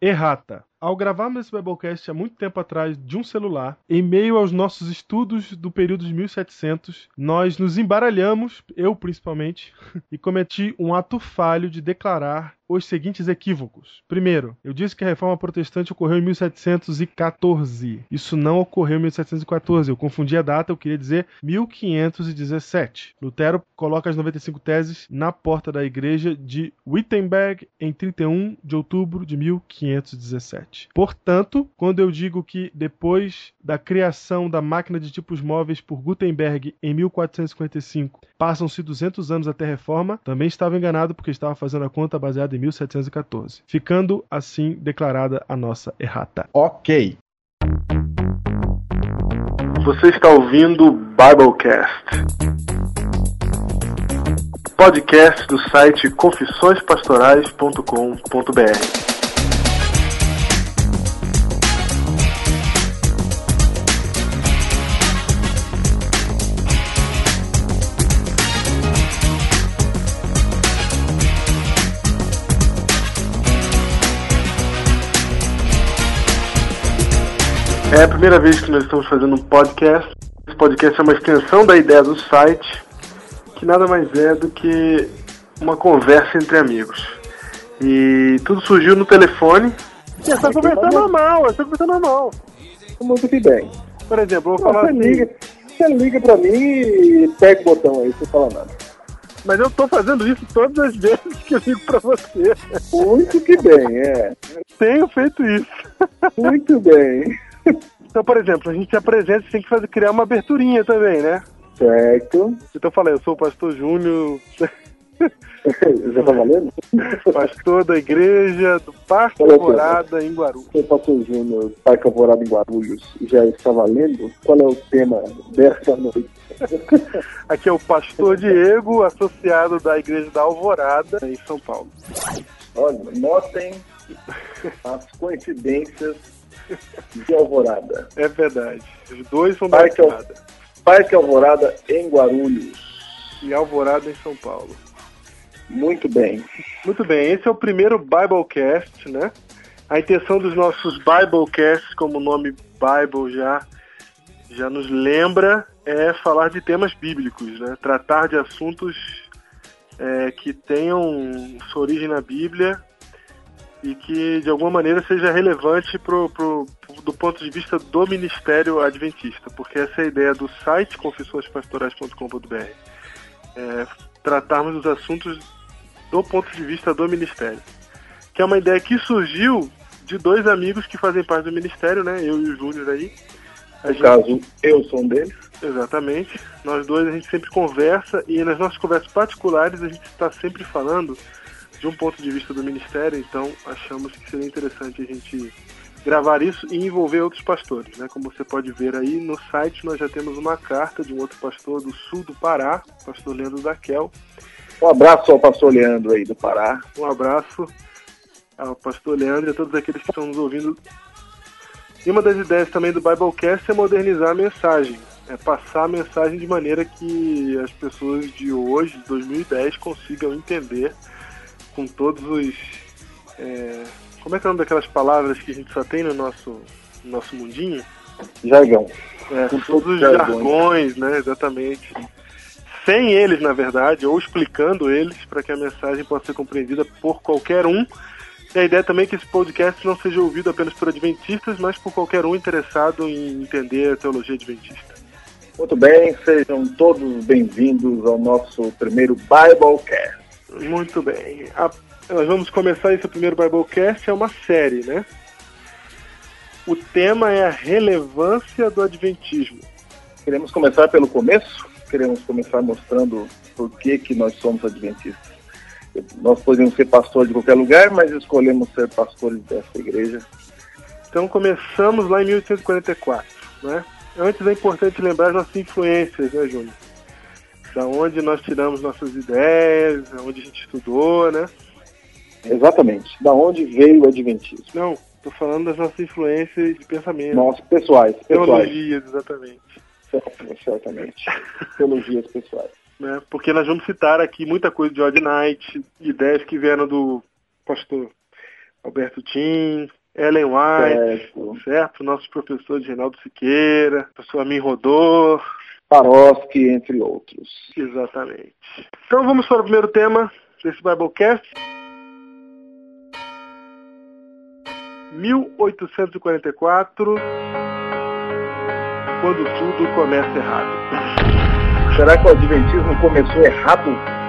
Errata. Ao gravarmos esse Biblecast há muito tempo atrás de um celular, em meio aos nossos estudos do período de 1700, nós nos embaralhamos, eu principalmente, e cometi um ato falho de declarar os seguintes equívocos. Primeiro, eu disse que a reforma protestante ocorreu em 1714. Isso não ocorreu em 1714. Eu confundi a data, eu queria dizer 1517. Lutero coloca as 95 teses na porta da igreja de Wittenberg em 31 de outubro de 1517. Portanto, quando eu digo que depois da criação da máquina de tipos móveis por Gutenberg em 1455, passam-se 200 anos até a reforma, também estava enganado porque estava fazendo a conta baseada em 1714, ficando assim declarada a nossa errata. Ok. Você está ouvindo Biblecast. Podcast do site confissõespastorais.com.br. É a primeira vez que nós estamos fazendo um podcast. Esse podcast é uma extensão da ideia do site, que nada mais é do que uma conversa entre amigos. E tudo surgiu no telefone. Essa conversa é normal, essa conversa é normal. Muito que bem. Por exemplo, eu vou Não, falar você, assim, liga, você liga pra mim e pega o botão aí, sem falar nada. mas eu tô fazendo isso todas as vezes que eu ligo pra você. Muito que bem, é. Tenho feito isso. Muito bem. Então, por exemplo, a gente se apresenta e tem que fazer, criar uma aberturinha também, né? Certo. Então eu falei, eu sou o pastor Júnior, Já tá valendo? pastor da igreja do Parque Alvorada em Guarulhos. O pastor Júnior, Parque Alvorada em Guarulhos, já está valendo? Qual é o tema dessa noite? Aqui é o pastor Diego, associado da igreja da Alvorada em São Paulo. Olha, notem as coincidências de Alvorada. É verdade. Os dois são da Parque Al- Alvorada. Parque Alvorada em Guarulhos. E Alvorada em São Paulo. Muito bem. Muito bem, esse é o primeiro Biblecast, né? A intenção dos nossos Biblecasts, como o nome Bible já, já nos lembra, é falar de temas bíblicos, né? Tratar de assuntos é, que tenham sua origem na Bíblia e que de alguma maneira seja relevante pro, pro, do ponto de vista do ministério adventista, porque essa é a ideia do site confissõespastorais.com.br. É, tratarmos os assuntos do ponto de vista do ministério. Que é uma ideia que surgiu de dois amigos que fazem parte do ministério, né? Eu e o Júnior aí. No gente- caso, eu sou um deles. Exatamente. Nós dois a gente sempre conversa e nas nossas conversas particulares a gente está sempre falando de um ponto de vista do ministério, então achamos que seria interessante a gente gravar isso e envolver outros pastores, né? Como você pode ver aí no site nós já temos uma carta de um outro pastor do sul do Pará, pastor Leandro Daquel. Um abraço ao pastor Leandro aí do Pará. Um abraço ao pastor Leandro e a todos aqueles que estão nos ouvindo. E uma das ideias também do Biblecast é modernizar a mensagem, é passar a mensagem de maneira que as pessoas de hoje, de 2010, consigam entender com todos os. é, como é que é o nome daquelas palavras que a gente só tem no nosso, no nosso mundinho? Jargão. É, Com todos os jargões. jargões, né? Exatamente. Sem eles, na verdade, ou explicando eles para que a mensagem possa ser compreendida por qualquer um. E a ideia também é que esse podcast não seja ouvido apenas por adventistas, mas por qualquer um interessado em entender a teologia adventista. Muito bem, sejam todos bem-vindos ao nosso primeiro Biblecast. Muito bem. A- nós vamos começar esse primeiro Biblecast, é uma série, né? O tema é a relevância do adventismo. Queremos começar pelo começo? Queremos começar mostrando por que, que nós somos adventistas. Nós podemos ser pastores de qualquer lugar, mas escolhemos ser pastores dessa igreja. Então começamos lá em 1844, né? Antes é importante lembrar as nossas influências, né, Júnior? Da onde nós tiramos nossas ideias, da onde a gente estudou, né? Exatamente. Da onde veio o adventismo? Não, tô falando das nossas influências de pensamento, Nossas pessoais. Pessoais. teologias, exatamente. Certamente. Teologias pessoais. Né? Porque nós vamos citar aqui muita coisa de Odd Knight, ideias que vieram do pastor Alberto Tim, Ellen White, Certo. certo? Nossos professores Reinaldo Siqueira, professor Amin Rodor, Paroski, entre outros. exatamente. Então vamos para o primeiro tema desse Biblecast. 1844, quando tudo começa errado. Será que o Adventismo começou errado?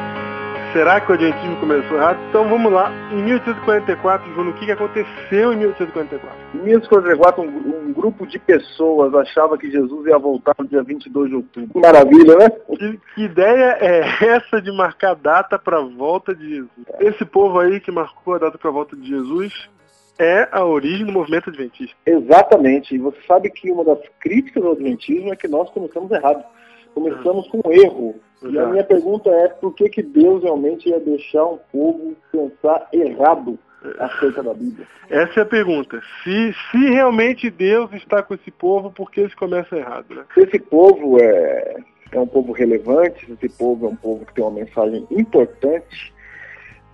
Será que o Adventismo começou errado? Então vamos lá. Em 1844, Júnior, o que que aconteceu em 1844? Em 1944, um, um grupo de pessoas achava que Jesus ia voltar no dia 22 de outubro. Maravilha, né? Que, que ideia é essa de marcar data para a volta de Jesus? Esse povo aí que marcou a data para a volta de Jesus é a origem do movimento adventista. Exatamente. E você sabe que uma das críticas ao Adventismo é que nós começamos errado. Começamos com um erro. E a Exato. minha pergunta é por que, que Deus realmente ia deixar um povo pensar errado acerca da Bíblia? Essa é a pergunta. Se, se realmente Deus está com esse povo, por que eles começam errado, né? Se esse povo é, é um povo relevante, se esse povo é um povo que tem uma mensagem importante,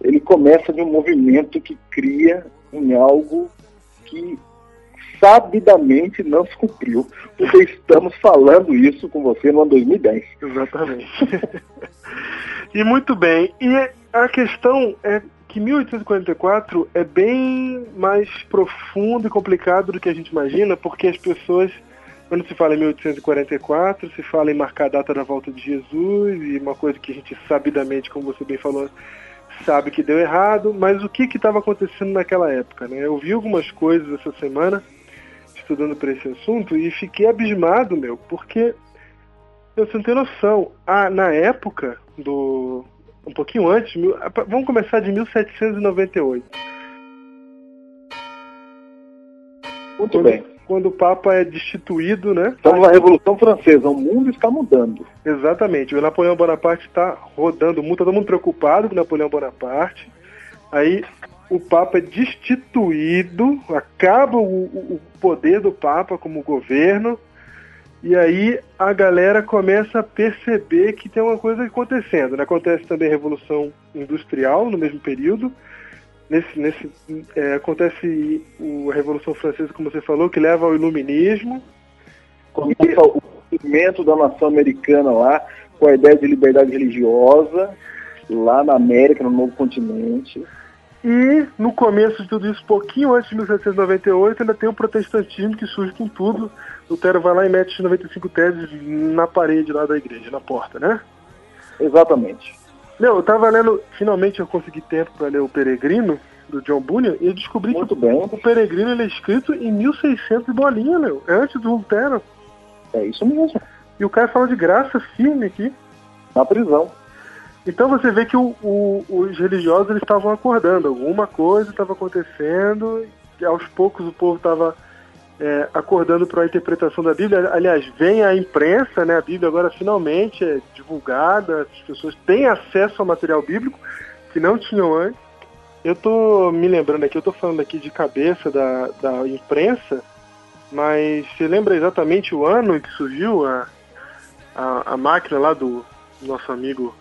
ele começa de um movimento que cria em algo que sabidamente não se cumpriu. Porque estamos falando isso com você no ano 2010. Exatamente. e muito bem. E a questão é que 1844 é bem mais profundo e complicado do que a gente imagina, porque as pessoas, quando se fala em 1844, se fala em marcar a data da volta de Jesus, e uma coisa que a gente sabidamente, como você bem falou, sabe que deu errado, mas o que estava acontecendo naquela época? Né? Eu vi algumas coisas essa semana estudando para esse assunto e fiquei abismado, meu, porque você não tem noção. Ah, na época do. Um pouquinho antes, mil- vamos começar de 1798. Muito Quando, bem. quando o Papa é destituído, né? Estamos na Revolução Francesa. O mundo está mudando. Exatamente. O Napoleão Bonaparte está rodando o mundo, tá todo mundo preocupado com o Napoleão Bonaparte. Aí o Papa é destituído, acaba o, o- poder do Papa como governo, e aí a galera começa a perceber que tem uma coisa acontecendo. Né? Acontece também a Revolução Industrial no mesmo período. Nesse, nesse, é, acontece a Revolução Francesa, como você falou, que leva ao Iluminismo. Começa o surgimento da nação americana lá, com a ideia de liberdade religiosa, lá na América, no novo continente. E no começo de tudo isso, pouquinho antes de 1798, ainda tem o protestantismo que surge com tudo. Lutero vai lá e mete 95 teses na parede lá da igreja, na porta, né? Exatamente. Meu, eu tava lendo, finalmente eu consegui tempo para ler o Peregrino, do John Bunyan, e eu descobri Muito que bem. o Peregrino ele é escrito em 1600 e bolinha, meu. É antes do Lutero. É isso mesmo. E o cara fala de graça firme aqui. Na prisão. Então você vê que o- o- os religiosos eles estavam acordando, alguma coisa estava acontecendo, e aos poucos o povo estava é, acordando para a interpretação da Bíblia. Aliás, vem a imprensa, né? A Bíblia agora finalmente é divulgada, as pessoas têm acesso ao material bíblico que não tinham antes. Eu tô me lembrando aqui, eu tô falando aqui de cabeça da, da imprensa, mas você lembra exatamente o ano em que surgiu a, a, a máquina lá do nosso amigo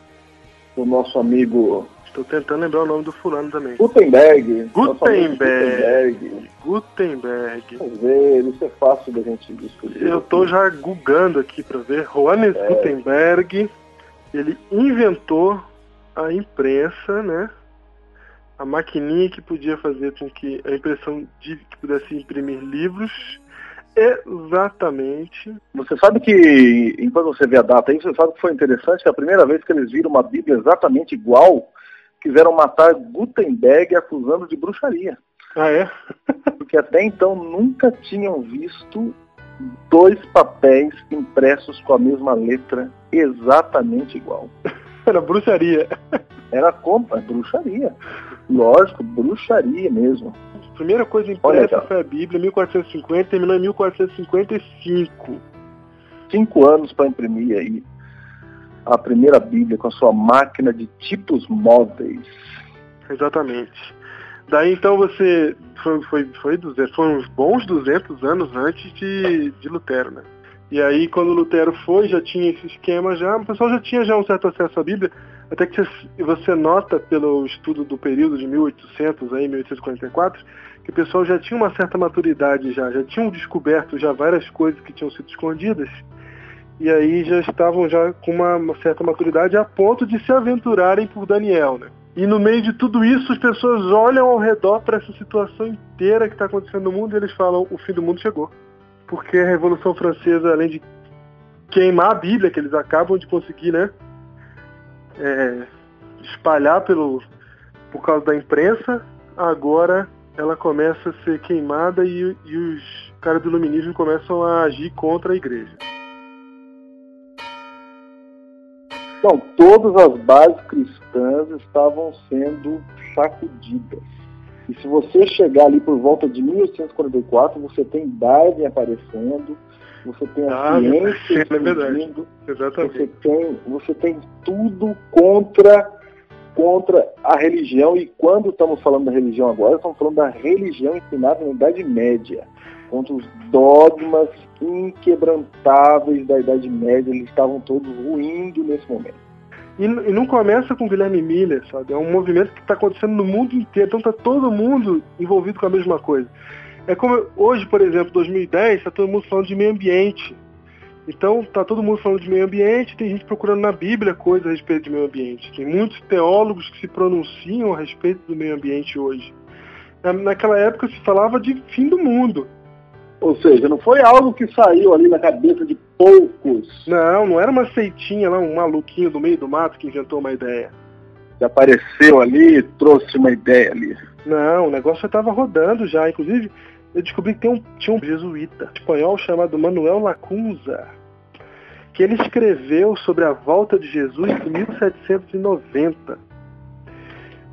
O nosso amigo Estou tentando lembrar o nome do fulano também. Gutenberg. Gutenberg. Gutenberg. Gutenberg. Vamos ver, isso é fácil da gente discutir. Eu tô já googando aqui para ver. Johannes É. Gutenberg, ele inventou a imprensa, né? A maquininha que podia fazer com que a impressão de que pudesse imprimir livros. Exatamente. Você sabe que, enquanto você vê a data aí, você sabe que foi interessante que a primeira vez que eles viram uma Bíblia exatamente igual, quiseram matar Gutenberg acusando de bruxaria. Ah, é? Porque até então nunca tinham visto dois papéis impressos com a mesma letra exatamente igual. Era bruxaria. Era como? É bruxaria. Lógico, bruxaria mesmo. A primeira coisa impressa foi a Bíblia, 1450, terminou em 1455. Cinco anos para imprimir aí a primeira Bíblia com a sua máquina de tipos móveis. Exatamente. Daí então você foi, foi, foi, 200, foi uns bons 200 anos antes de, de Lutero, né? E aí quando Lutero foi, já tinha esse esquema já, o pessoal já tinha já um certo acesso à Bíblia. Até que você nota pelo estudo do período de 1800 aí, 1844, que o pessoal já tinha uma certa maturidade já, já tinham descoberto já várias coisas que tinham sido escondidas e aí já estavam já com uma, uma certa maturidade a ponto de se aventurarem por Daniel, né? E no meio de tudo isso, as pessoas olham ao redor para essa situação inteira que está acontecendo no mundo e eles falam: o fim do mundo chegou. Porque a Revolução Francesa, além de queimar a Bíblia, que eles acabam de conseguir, né? É, espalhar pelo, por causa da imprensa, agora ela começa a ser queimada e, e os caras do iluminismo começam a agir contra a igreja. Então, todas as bases cristãs estavam sendo sacudidas. E se você chegar ali por volta de 1844, você tem Darwin aparecendo, você tem a ah, ciência é explodindo, você tem, você tem tudo contra, contra a religião. E quando estamos falando da religião agora, estamos falando da religião ensinada na Idade Média, contra os dogmas inquebrantáveis da Idade Média, eles estavam todos ruindo nesse momento. E, e, não começa com Guilherme Miller, sabe? É um movimento que está acontecendo no mundo inteiro, então está todo mundo envolvido com a mesma coisa. É como hoje, por exemplo, 2010, está todo mundo falando de meio ambiente. Então está todo mundo falando de meio ambiente, tem gente procurando na Bíblia coisas a respeito de meio ambiente. Tem muitos teólogos que se pronunciam a respeito do meio ambiente hoje. Naquela época se falava de fim do mundo. Ou seja, não foi algo que saiu ali na cabeça de poucos. Não, não era uma seitinha lá, um maluquinho do meio do mato que inventou uma ideia. Que apareceu ali e trouxe uma ideia ali. Não, o negócio já estava rodando já. Inclusive, eu descobri que tem um, tinha um jesuíta espanhol chamado Manuel Lacunza, que ele escreveu sobre a volta de Jesus em 1790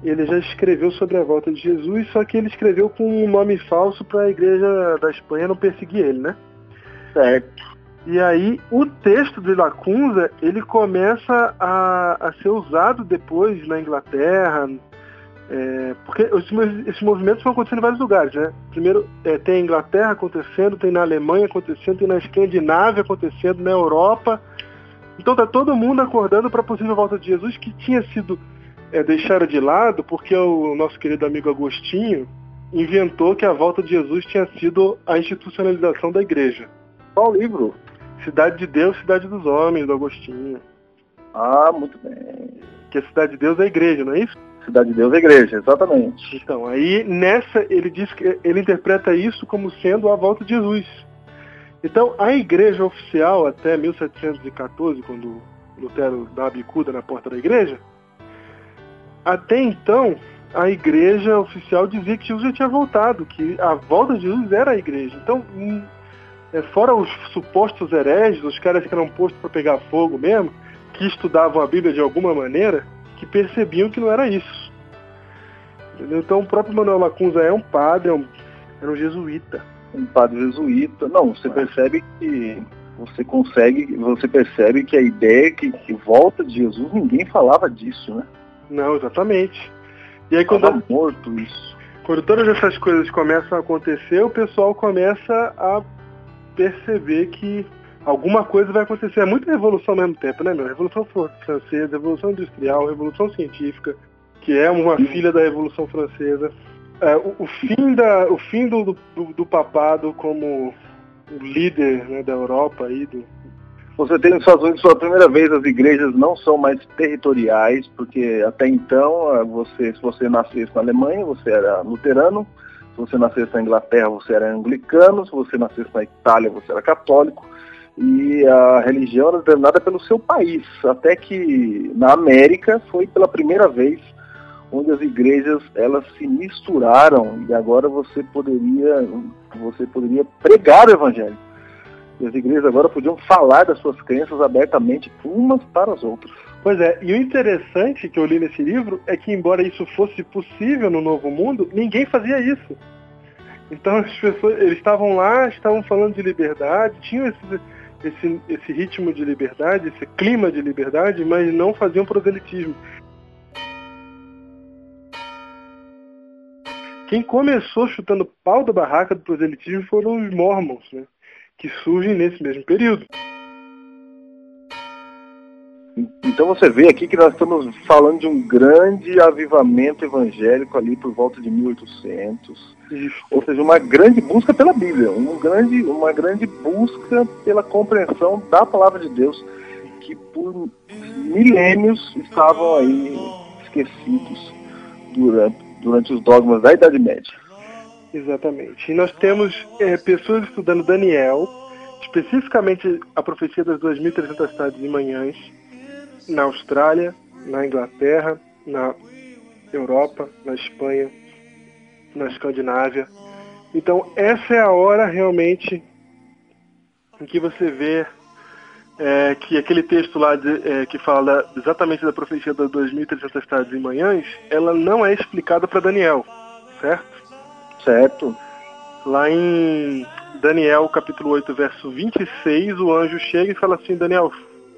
ele já escreveu sobre a volta de Jesus, só que ele escreveu com um nome falso para a igreja da Espanha não perseguir ele, né? Certo. E aí o texto de Lacunza ele começa a, a ser usado depois na Inglaterra, é, porque esses, esses movimentos vão acontecendo em vários lugares, né? Primeiro é, tem a Inglaterra acontecendo, tem na Alemanha acontecendo, tem na Escandinávia acontecendo, na Europa. Então tá todo mundo acordando para a possível volta de Jesus que tinha sido é, deixaram de lado porque o nosso querido amigo Agostinho inventou que a volta de Jesus tinha sido a institucionalização da igreja. Qual livro? Cidade de Deus, Cidade dos Homens, do Agostinho. Ah, muito bem. Que a Cidade de Deus é a igreja, não é isso? Cidade de Deus é igreja, exatamente. Então, aí nessa ele diz que ele interpreta isso como sendo a volta de Jesus. Então, a igreja oficial até 1714, quando Lutero dá a bicuda na porta da igreja, até então, a igreja oficial dizia que Jesus já tinha voltado, que a volta de Jesus era a igreja. Então, hum, é, fora os supostos hereges, os caras que eram postos para pegar fogo mesmo, que estudavam a Bíblia de alguma maneira, que percebiam que não era isso. Entendeu? Então, o próprio Manuel Lacunza é um padre, é um, era um jesuíta. Um padre jesuíta. Não, você percebe que você consegue, você percebe que a ideia que, que volta de Jesus, ninguém falava disso, né? Não, exatamente. E aí quando. Tava morto isso. Quando todas essas coisas começam a acontecer, o pessoal começa a perceber que alguma coisa vai acontecer. É muita revolução ao mesmo tempo, né, meu? Revolução Francesa, Revolução Industrial, Revolução Científica, que é uma filha da Revolução Francesa. É, o, o, fim, da, o fim do, do, do papado como líder né, da Europa aí, do, você tem nos Estados Unidos pela primeira vez as igrejas não são mais territoriais, porque até então eh, você, se você nascesse na Alemanha, você era luterano, se você nascesse na Inglaterra, você era anglicano, se você nascesse na Itália, você era católico, e a religião era determinada pelo seu país, até que na América foi pela primeira vez onde as igrejas elas se misturaram e agora você poderia você poderia pregar o evangelho e as igrejas agora podiam falar das suas crenças abertamente umas para as outras. Pois é, e o interessante que eu li nesse livro é que, embora isso fosse possível no Novo Mundo, ninguém fazia isso. Então as pessoas, eles estavam lá, estavam falando de liberdade, tinham esse, esse, esse ritmo de liberdade, esse clima de liberdade, mas não faziam proselitismo. Quem começou chutando pau da barraca do proselitismo foram os mormons, né? que surgem nesse mesmo período. Então você vê aqui que nós estamos falando de um grande avivamento evangélico ali por volta de 1800. Isso. Ou seja, uma grande busca pela Bíblia, um grande, uma grande busca pela compreensão da palavra de Deus, que por milênios estavam aí esquecidos durante, durante os dogmas da Idade Média. Exatamente. E nós temos é, pessoas estudando Daniel, especificamente a profecia das 2.300 tardes e manhãs, na Austrália, na Inglaterra, na Europa, na Espanha, na Escandinávia. Então, essa é a hora realmente em que você vê é, que aquele texto lá de, é, que fala exatamente da profecia das 2.300 tardes e manhãs, ela não é explicada para Daniel, certo? Certo. Lá em Daniel, capítulo 8, verso 26, o anjo chega e fala assim: Daniel,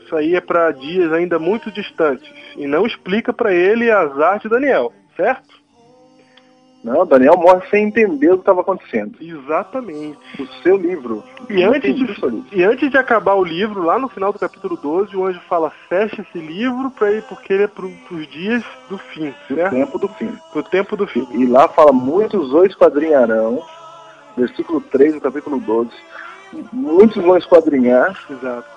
isso aí é para dias ainda muito distantes. E não explica para ele as artes de Daniel, certo? Não, Daniel morre sem entender o que estava acontecendo. Exatamente. O seu livro. E antes, de, e antes de acabar o livro, lá no final do capítulo 12, o anjo fala: fecha esse livro para ir, porque ele é para os dias do fim. Certo? O tempo do fim. O tempo do fim. E lá fala: muitos o esquadrinharão. Versículo 3 do capítulo 12. Muitos vão esquadrinhar. Exato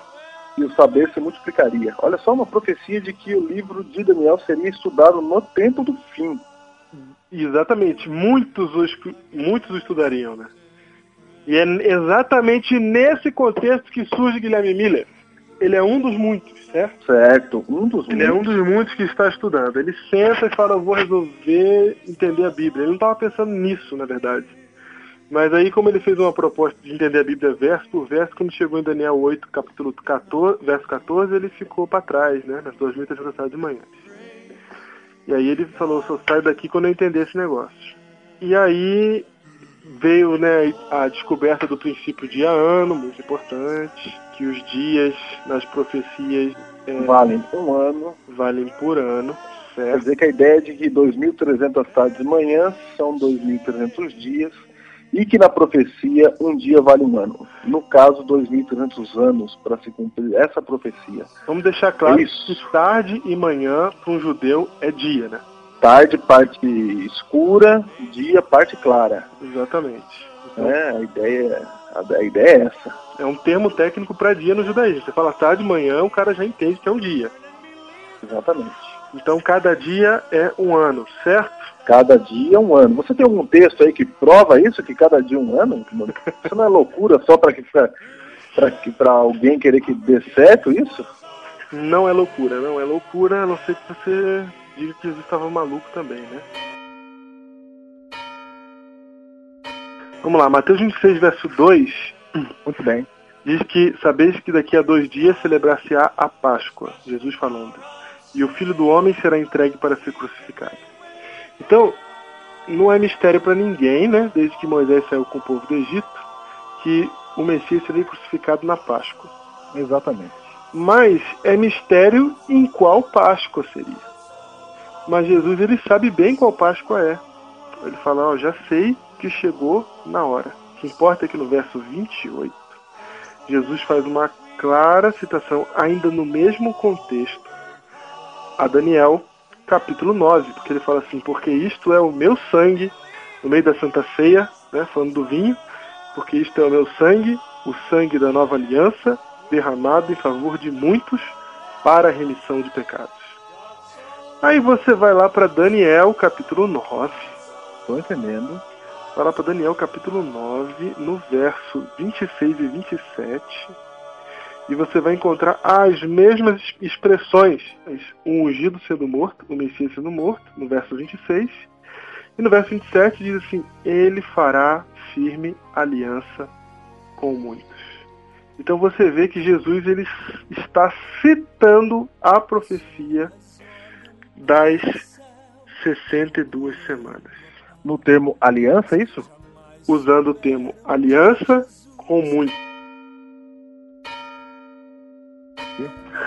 e o saber se multiplicaria. Olha só uma profecia de que o livro de Daniel seria estudado no tempo do fim. Exatamente, muitos os, muitos estudariam, né? E é exatamente nesse contexto que surge Guilherme Miller. Ele é um dos muitos, certo? Certo, um dos Ele muitos. é um dos muitos que está estudando. Ele senta e fala, eu vou resolver entender a Bíblia. Ele não estava pensando nisso, na verdade. Mas aí, como ele fez uma proposta de entender a Bíblia verso por verso, quando chegou em Daniel 8, capítulo 14, verso 14, ele ficou para trás, né? Nas 2.300 de manhã. E aí ele falou, só sai daqui quando eu entender esse negócio. E aí veio né, a descoberta do princípio dia-ano, muito importante, que os dias nas profecias é, valem por um ano. Valem por ano. Certo? Quer dizer que a ideia é de que 2.300 tardes de manhã são 2.300 dias e que na profecia um dia vale um ano. No caso, 2.300 anos para se cumprir essa profecia. Vamos deixar claro é que tarde e manhã para um judeu é dia, né? Tarde, parte escura, dia, parte clara. Exatamente. Então, é, a ideia, a, a ideia é essa. É um termo técnico para dia no judaísmo. Você fala tarde, manhã, o cara já entende que é um dia. Exatamente. Então cada dia é um ano, certo? Cada dia é um ano. Você tem algum texto aí que prova isso, que cada dia é um ano? Isso não é loucura só para que para alguém querer que dê certo isso? Não é loucura, não é loucura, a não ser que você diga que Jesus estava maluco também, né? Vamos lá, Mateus 26, verso 2. Muito bem. Diz que sabeis que daqui a dois dias celebrar-se-á a Páscoa, Jesus falando, e o Filho do Homem será entregue para ser crucificado. Então, não é mistério para ninguém, né, desde que Moisés saiu com o povo do Egito, que o Messias seria crucificado na Páscoa. Exatamente. Mas é mistério em qual Páscoa seria. Mas Jesus ele sabe bem qual Páscoa é. Ele fala, ó, oh, já sei que chegou na hora. O que importa é que no verso 28, Jesus faz uma clara citação, ainda no mesmo contexto, a Daniel, capítulo 9, porque ele fala assim: Porque isto é o meu sangue, no meio da Santa Ceia, né, falando do vinho, porque isto é o meu sangue, o sangue da nova aliança, derramado em favor de muitos para a remissão de pecados. Aí você vai lá para Daniel, capítulo 9. Estou entendendo. Vai lá para Daniel, capítulo 9, no verso 26 e 27 e você vai encontrar as mesmas expressões. O ungido sendo morto, o Messias sendo morto, no verso 26. E no verso 27 diz assim: Ele fará firme aliança com muitos. Então você vê que Jesus ele está citando a profecia das 62 semanas. No termo aliança, é isso? Usando o termo aliança com muitos.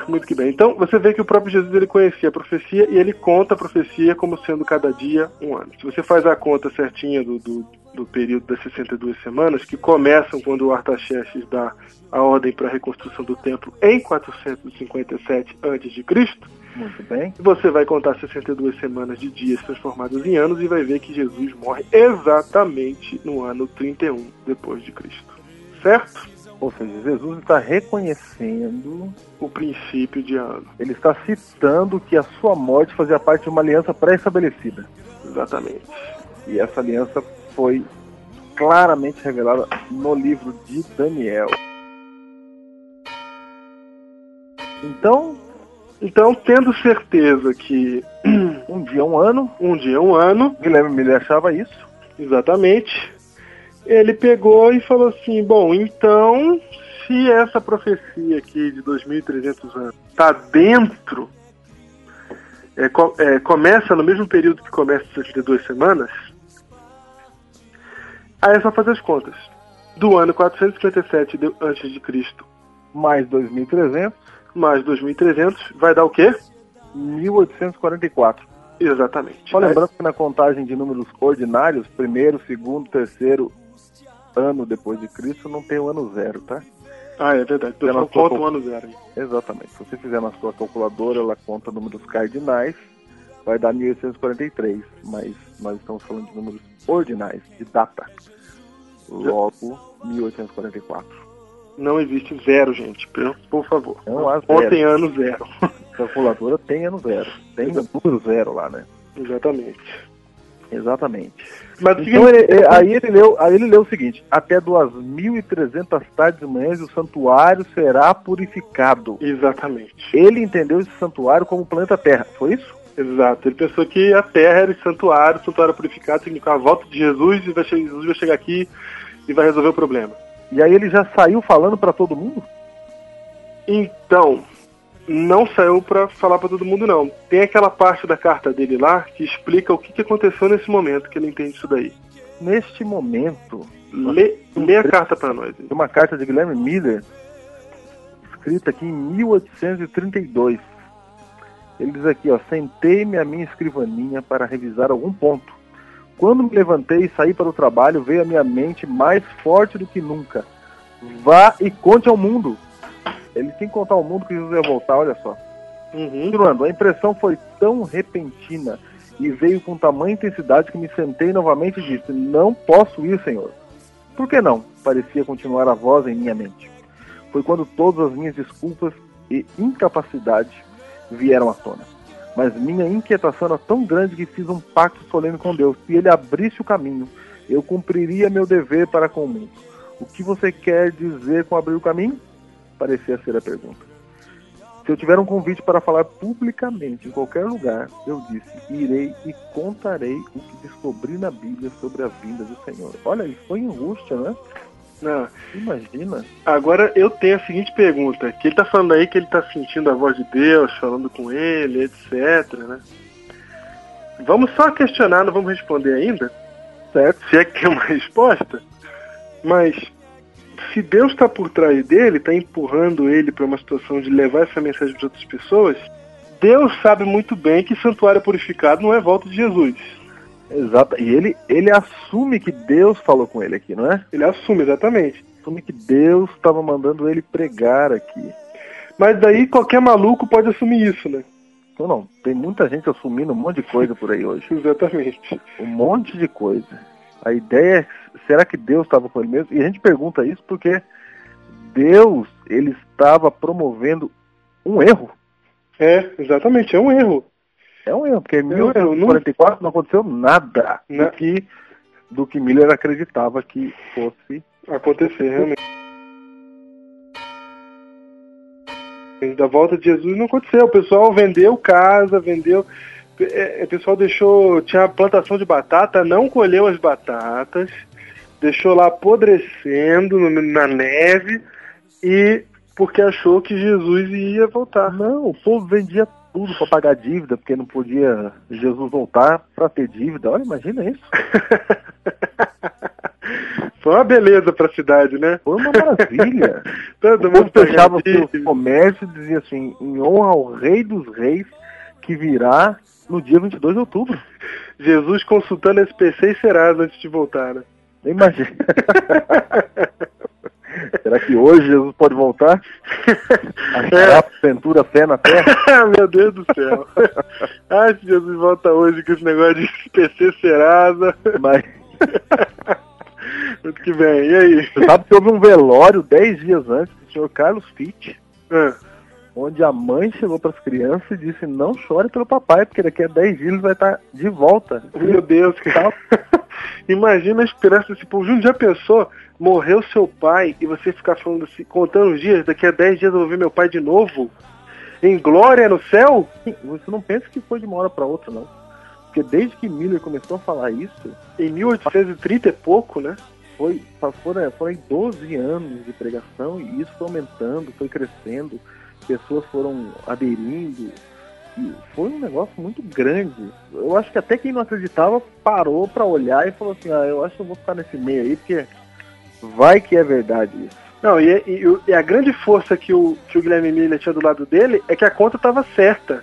Muito que bem. Então, você vê que o próprio Jesus ele conhecia a profecia e ele conta a profecia como sendo cada dia um ano. Se você faz a conta certinha do, do do período das 62 semanas, que começam quando o Artaxerxes dá a ordem para a reconstrução do templo em 457 a.C. Muito bem. Você vai contar 62 semanas de dias transformados em anos e vai ver que Jesus morre exatamente no ano 31 depois de Cristo. Certo? Ou seja, Jesus está reconhecendo, O princípio de ano. ele está citando que a sua morte fazia parte de uma aliança pré-estabelecida. Exatamente. E essa aliança foi claramente revelada no livro de Daniel. Então, Então, tendo certeza que um dia, um ano, um dia é um ano, Guilherme Miller achava isso. Exatamente. Ele pegou e falou assim: bom, então, se essa profecia aqui de 2.300 anos está dentro, é, é, começa no mesmo período que começa as 62 semanas, aí é só fazer as contas. Do ano 457 de- antes de Cristo Mais 2.300, mais 2.300 vai dar o quê? 1844. Exatamente. Só lembrando que na contagem de números ordinários, primeiro, segundo, terceiro ano depois de Cristo, não tem o ano zero, tá? Ah, é verdade. Então conta um cal- ano zero. Exatamente. Se você fizer na sua calculadora, ela conta números cardinais, vai dar 1843, mas nós estamos falando de números ordinais, de data. Logo, 1844. Não existe zero, gente. Por- favor. Não há zero. Contem ano zero. A calculadora tem ano zero. Tem o número zero lá, né? Exatamente. Exatamente. Mas Então ele- é, aí, ele leu, aí ele leu o seguinte: até 2.300 tardes e manhãs o santuário será purificado. Exatamente. Ele entendeu esse santuário como o planeta Terra, foi isso? Exato. Ele pensou que a terra era esse santuário, o santuário purificado, significava a volta de Jesus e vai Jesus vai chegar aqui e vai resolver o problema. E aí ele já saiu falando para todo mundo? Então, não saiu pra falar pra todo mundo, não. Tem aquela parte da carta dele lá que explica o que, que aconteceu nesse momento que ele entende isso daí. Neste momento, Lê, lê a carta pra nós. tem uma carta de Guilherme Miller, escrita aqui em 1832. Ele diz aqui, ó, sentei-me à minha escrivaninha para revisar algum ponto. Quando me levantei e saí para o trabalho, veio à minha mente mais forte do que nunca. Vá e conte ao mundo. Ele tem que contar ao mundo que Jesus ia voltar, olha só. Uhum. A impressão foi tão repentina e veio com tamanha intensidade que me sentei novamente e disse: Não posso ir, Senhor. Por que não? Parecia continuar a voz em minha mente. Foi quando todas as minhas desculpas e incapacidade vieram à tona. Mas minha inquietação era tão grande que fiz um pacto solene com Deus. Se ele abrisse o caminho, eu cumpriria meu dever para com o mundo. O que você quer dizer com abrir o caminho? Parecia ser a pergunta. Se eu tiver um convite para falar publicamente em qualquer lugar, eu disse: irei e contarei o que descobri na Bíblia sobre a vinda do Senhor. Olha, ele foi em angústia, né? Não. Imagina. Agora eu tenho a seguinte pergunta, que ele tá falando aí que ele tá sentindo a voz de Deus, falando com ele, etc, né? Vamos só questionar, não vamos responder ainda, certo? Se é que tem uma resposta. Mas se Deus está por trás dele, está empurrando ele para uma situação de levar essa mensagem para outras pessoas, Deus sabe muito bem que santuário purificado não é volta de Jesus. Exato. E ele, ele assume que Deus falou com ele aqui, não é? Ele assume exatamente. Assume que Deus estava mandando ele pregar aqui. Mas daí qualquer maluco pode assumir isso, né? Então não, tem muita gente assumindo um monte de coisa por aí hoje. Exatamente. Um monte de coisa. A ideia é, será que Deus estava com ele mesmo? E a gente pergunta isso porque Deus, ele estava promovendo um erro. É, exatamente, é um erro. É um erro, porque em um erro, não- 1944 não aconteceu nada Né? do que, do que Miller acreditava que fosse. acontecer, realmente. Da volta de Jesus não aconteceu. O pessoal vendeu casa, vendeu. é, O pessoal deixou. Tinha plantação de batata, não colheu as batatas, deixou lá apodrecendo na neve e porque achou que Jesus ia voltar. Não, o povo vendia tudo para pagar dívida, porque não podia Jesus voltar para ter dívida. Olha, imagina isso. Foi uma beleza pra cidade, né? Foi uma maravilha. Todo mundo fechava o comércio e dizia assim, em honra ao rei dos reis, que virá no dia 22 de outubro. Jesus consultando SPC e Serasa antes de voltar, né? Imagina. Será que hoje Jesus pode voltar? Achará é. na terra? Meu Deus do céu. Ai, se Jesus volta hoje com esse negócio de PC Serasa. Mas... Muito que bem, e aí? Você sabe que houve um velório 10 dias antes do senhor Carlos Fitt. É onde a mãe chegou para as crianças e disse: Não chore pelo papai, porque daqui a 10 dias ele vai estar de volta. Meu Deus, cara. Imagina a esperança desse povo. Já pensou? Morreu seu pai e você ficar falando assim, contando os dias, daqui a 10 dias eu vou ver meu pai de novo? Em glória no céu? Você não pensa que foi de uma hora para outra, não. Porque desde que Miller começou a falar isso. Em 1830 e pouco, né? Foi, foram, foram 12 anos de pregação e isso foi aumentando, foi crescendo pessoas foram aderindo. Foi um negócio muito grande. Eu acho que até quem não acreditava parou para olhar e falou assim: ah, eu acho que eu vou ficar nesse meio aí, porque vai que é verdade isso. Não, e, e, e, a grande força que o, que o Guilherme Miller tinha do lado dele é que a conta estava certa.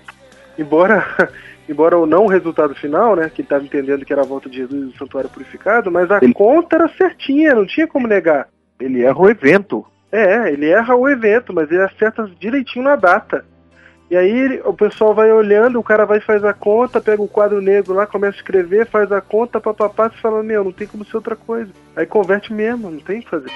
Embora, embora o não o resultado final, né, que ele estava entendendo que era a volta de Jesus do santuário purificado, mas a ele... conta era certinha, não tinha como negar. Ele erra o evento. É, ele erra o evento, mas ele acerta direitinho na data. E aí o pessoal vai olhando, o cara vai faz a conta, pega o quadro negro lá, começa a escrever, faz a conta, papapá, e fala, meu, não tem como ser outra coisa. Aí converte mesmo, não tem o que fazer.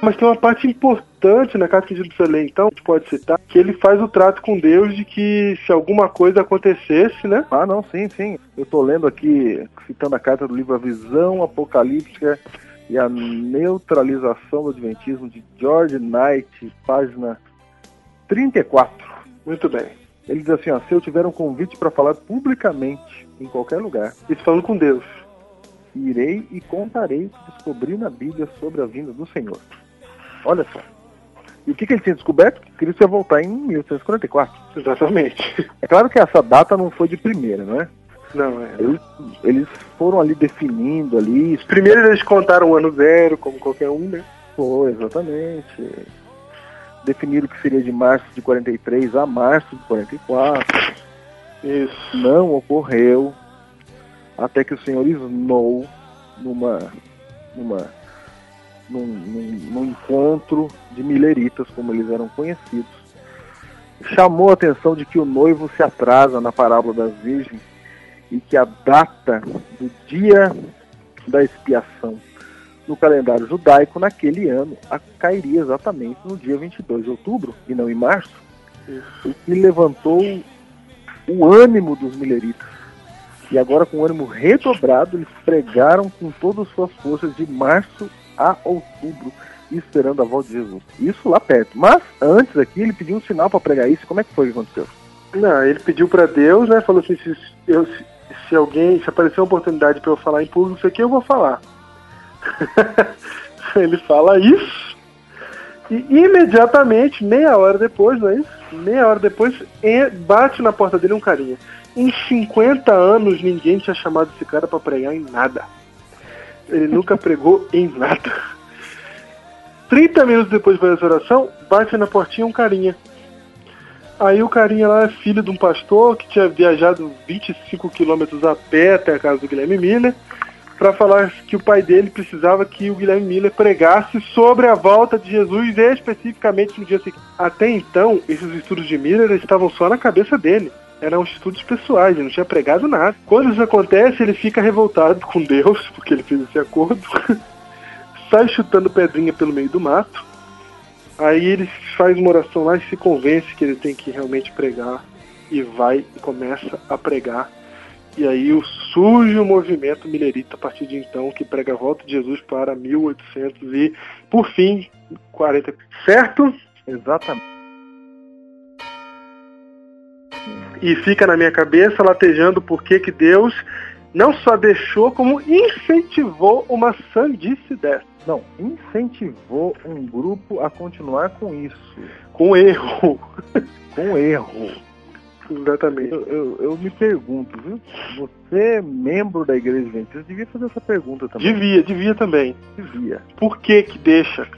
Mas tem uma parte importante na carta precisa ler, então, a gente pode citar, que ele faz o trato com Deus de que se alguma coisa acontecesse, né? Ah, não, sim, sim. Eu tô lendo aqui, citando a carta do livro A Visão Apocalíptica e a neutralização do Adventismo de George Knight, página 34. Muito bem. Ele diz assim: ó, se eu tiver um convite para falar publicamente em qualquer lugar, e falando com Deus, irei e contarei o que descobri na Bíblia sobre a vinda do Senhor. Olha só. E o que, que ele tinha descoberto? Que Cristo ia voltar em 1844. Exatamente. É claro que essa data não foi de primeira, não é? Não, é. Eles, eles foram ali definindo ali. Primeiro eles contaram o ano zero, como qualquer um, né? Foi, exatamente. Definiram que seria de março de 43 a março de 44. Isso. Não ocorreu. Até que o senhor Snow, numa. numa num, num, num encontro de mileritas, como eles eram conhecidos, chamou a atenção de que o noivo se atrasa na parábola das virgens e que a data do dia da expiação no calendário judaico naquele ano cairia exatamente no dia 22 de outubro e não em março, o que levantou o ânimo dos mileritas. E agora, com o ânimo redobrado, eles pregaram com todas as suas forças de março a outubro, esperando a volta de Jesus. Isso lá perto. Mas antes aqui, ele pediu um sinal para pregar isso. Como é que foi que aconteceu? Não, ele pediu para Deus, né? Falou assim: se, eu, se alguém, se aparecer uma oportunidade para eu falar em público isso aqui, eu vou falar. ele fala isso e imediatamente, meia hora depois, não é isso? Meia hora depois, bate na porta dele um carinha. Em 50 anos ninguém tinha chamado esse cara para pregar em nada. Ele nunca pregou em nada. 30 minutos depois da oração, bate na portinha um carinha. Aí o carinha lá é filho de um pastor que tinha viajado 25 quilômetros a pé até a casa do Guilherme Miller para falar que o pai dele precisava que o Guilherme Miller pregasse sobre a volta de Jesus especificamente no dia seguinte. Até então, esses estudos de Miller estavam só na cabeça dele. Eram estudos pessoais, ele não tinha pregado nada. Quando isso acontece, ele fica revoltado com Deus, porque ele fez esse acordo, sai chutando pedrinha pelo meio do mato Aí ele faz uma oração lá e se convence que ele tem que realmente pregar e vai e começa a pregar. E aí surge o movimento milerita a partir de então, que prega a volta de Jesus para 1800 e, por fim, 40. Certo? Exatamente. E fica na minha cabeça latejando por que que Deus não só deixou, como incentivou uma sandice dessa. Não, incentivou um grupo a continuar com isso. Com erro. com erro. Exatamente. Eu, eu, eu, me pergunto, viu? Você, membro da Igreja Adventista, devia fazer essa pergunta também. Devia, devia também. Devia. Por que que deixa?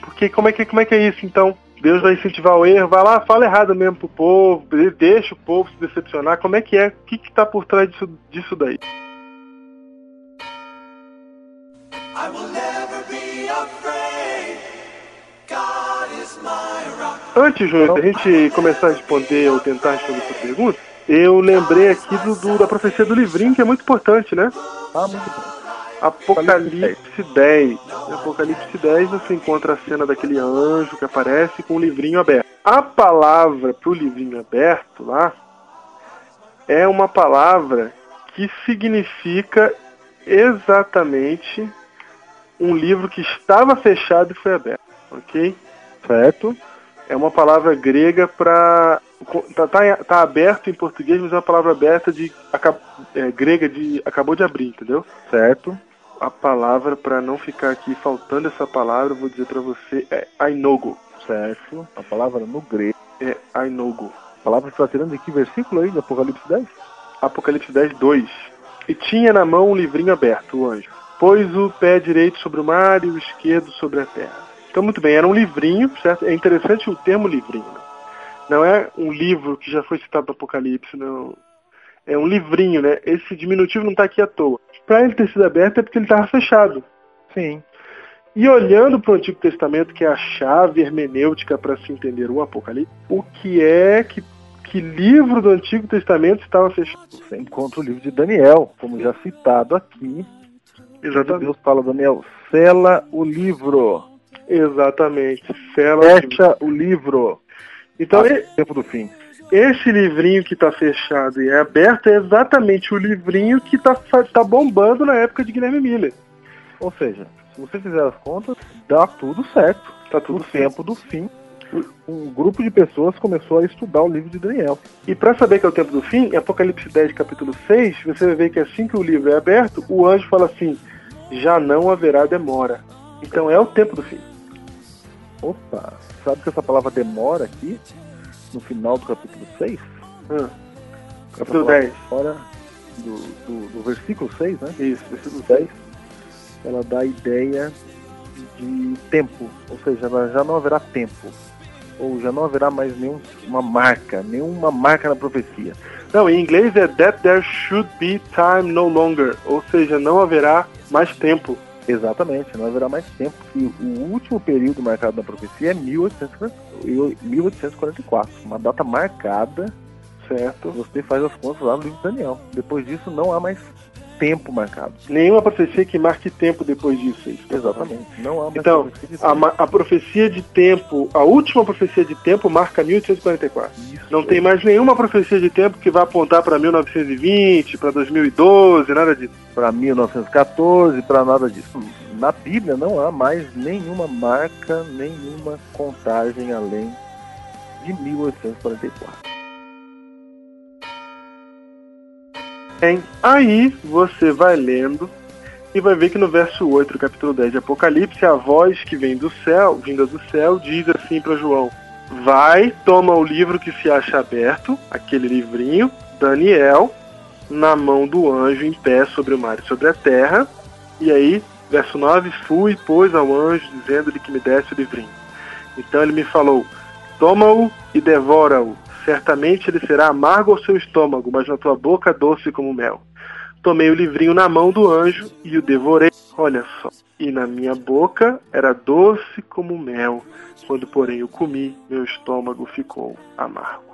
Porque como é que, como é que é isso, então? Deus vai incentivar o erro, vai lá, fala errado mesmo pro povo, deixa o povo se decepcionar. Como é que é? O que, que tá por trás disso, disso daí? I will never be afraid. God is my rock. Antes, Júlio, da gente começar a responder ou tentar responder sua pergunta, eu lembrei aqui do, do, da profecia do livrinho, que é muito importante, né? Ah, muito importante. Apocalipse 10. Em Apocalipse 10 você encontra a cena daquele anjo que aparece com o livrinho aberto. A palavra para o livrinho aberto lá é uma palavra que significa exatamente um livro que estava fechado e foi aberto, ok? Certo? É uma palavra grega para tá, tá, tá, aberto em português, mas é uma palavra aberta de é, grega de acabou de abrir, entendeu? Certo. A palavra para não ficar aqui faltando essa palavra, eu vou dizer para você é ainogo. Certo. A palavra no grego é ainogo. A palavra está tirando de que versículo aí do Apocalipse 10? Apocalipse 10, 2. E tinha na mão um livrinho aberto, o anjo. Pôs o pé direito sobre o mar e o esquerdo sobre a terra. Então, muito bem, era um livrinho, certo? É interessante o termo livrinho. Não é um livro que já foi citado no Apocalipse, não. É um livrinho, né? Esse diminutivo não está aqui à toa. Para ele ter sido aberto é porque ele estava fechado. Sim. E olhando para o Antigo Testamento, que é a chave hermenêutica para se entender o Apocalipse, o que é que que livro do Antigo Testamento estava fechado? Você encontra o livro de Daniel, como já citado aqui. Exatamente. Deus fala, Daniel, sela o livro. Exatamente. Sela Fecha o livro. Então, o tempo do fim. esse livrinho que está fechado e é aberto é exatamente o livrinho que está tá bombando na época de Guilherme Miller. Ou seja, se você fizer as contas, dá tudo certo. Tá tudo certo. tempo do fim, um grupo de pessoas começou a estudar o livro de Daniel. E para saber que é o tempo do fim, em Apocalipse 10, capítulo 6, você vai ver que assim que o livro é aberto, o anjo fala assim: já não haverá demora. Então é o tempo do fim. Opa, sabe que essa palavra demora aqui, no final do capítulo 6? Ah, Essa capítulo palavra 10. Demora do, do, do versículo 6, né? Isso, versículo 10, ela dá a ideia de tempo, ou seja, ela já não haverá tempo, ou já não haverá mais nenhuma marca, nenhuma marca na profecia. Não, em inglês é that there should be time no longer, ou seja, não haverá mais tempo. Exatamente, não haverá mais tempo. E o último período marcado na profecia é 1840 1844, uma data marcada. Certo? Você faz as contas lá no livro de Daniel. Depois disso, não há mais tempo marcado. Nenhuma profecia que marque tempo depois disso. é isso. Exatamente, não há Então, profecia de A, a profecia de tempo, a última profecia de tempo marca 1844. Isso. Não tem mais nenhuma profecia de tempo que vai apontar para 1920, para 2012, nada disso. para 1914, para nada disso. Na Bíblia não há mais nenhuma marca, nenhuma contagem além de 1844. Hein? Aí você vai lendo e vai ver que no verso 8 do capítulo 10 de Apocalipse, a voz que vem do céu, vinda do céu, diz assim para João: Vai, toma o livro que se acha aberto, aquele livrinho, Daniel, na mão do anjo em pé sobre o mar e sobre a terra. E aí, verso 9: Fui, pois, ao anjo, dizendo-lhe que me desse o livrinho. Então ele me falou: Toma-o e devora-o. Certamente ele será amargo ao seu estômago, mas na tua boca doce como mel. Tomei o livrinho na mão do anjo e o devorei. Olha só. E na minha boca era doce como mel. Quando, porém, o comi, meu estômago ficou amargo.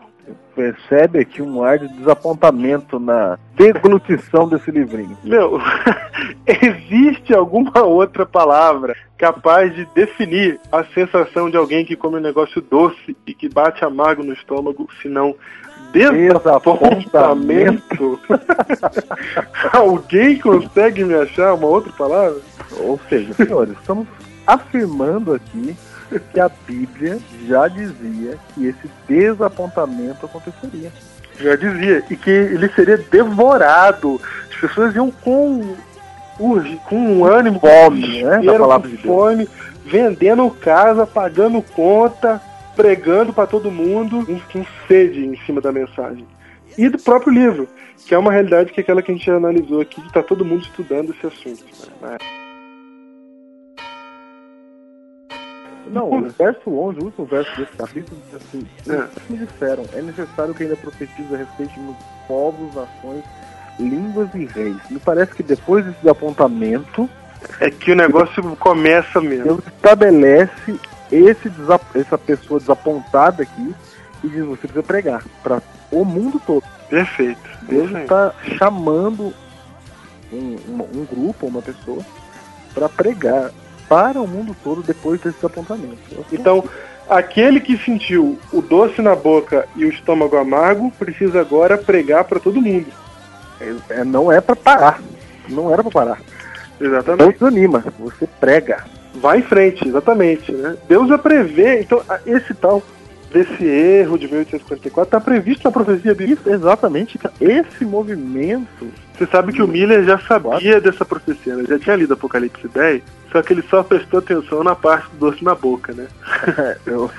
Percebe aqui um ar de desapontamento na deglutição desse livrinho. Meu, existe alguma outra palavra capaz de definir a sensação de alguém que come um negócio doce e que bate amargo no estômago, senão desapontamento? alguém consegue me achar uma outra palavra? Ou seja, senhores, estamos afirmando aqui que a Bíblia já dizia que esse desapontamento aconteceria. Já dizia, e que ele seria devorado. As pessoas iam com com um ânimo, Fome, né, da palavra de Deus. fome, vendendo casa, pagando conta, pregando para todo mundo, com, sede em cima da mensagem. E do próprio livro, que é uma realidade que é aquela que a gente analisou aqui, que está todo mundo estudando esse assunto. né? Não, o verso 11, o último verso desse capítulo, diz assim: É. "Vocês me disseram, é necessário que ainda profetize a respeito de povos, nações, línguas e reis. Me parece que depois desse apontamento, É que o negócio começa mesmo. Deus estabelece esse essa pessoa desapontada aqui e diz: você precisa pregar para o mundo todo. Perfeito. Deus está chamando um, um, um, grupo, uma pessoa, para pregar para o mundo todo depois desse desapontamento. Então, aquele que sentiu o doce na boca e o estômago amargo precisa agora pregar para todo mundo. É, é não é para parar. Não era para parar. Exatamente. Não desanima, você prega. Vai em frente, exatamente. Né? Deus a prevê, então, esse tal desse erro de 1844 está previsto na profecia bíblica. Exatamente, esse movimento. Você sabe que o Miller já sabia dessa profecia, né? já tinha lido Apocalipse 10, só que ele só prestou atenção na parte do doce na boca, né? Eu...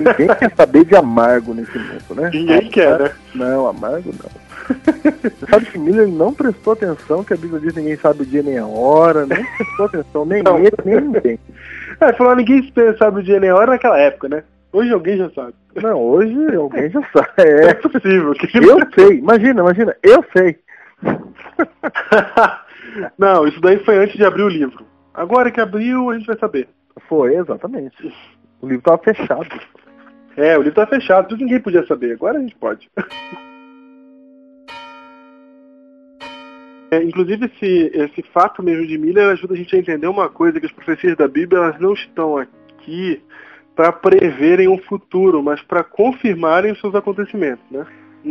Ninguém quer saber de amargo nesse mundo, né? Ninguém quer, né? Não, amargo não. Você sabe que Miller não prestou atenção, que a Bíblia diz que ninguém sabe o dia nem a hora, nem prestou atenção, nem não. ele, nem ninguém. É, falou ninguém sabe o dia nem a hora naquela época, né? Hoje alguém já sabe. Não, hoje alguém já sabe. É, é possível. Que... Eu sei, imagina, imagina, eu sei. não, isso daí foi antes de abrir o livro. Agora que abriu, a gente vai saber. Foi, exatamente. O livro estava fechado. É, o livro estava fechado, tudo ninguém podia saber. Agora a gente pode. É, inclusive, esse, esse fato mesmo de Miller ajuda a gente a entender uma coisa, que as profecias da Bíblia elas não estão aqui para preverem um futuro, mas para confirmarem os seus acontecimentos, né?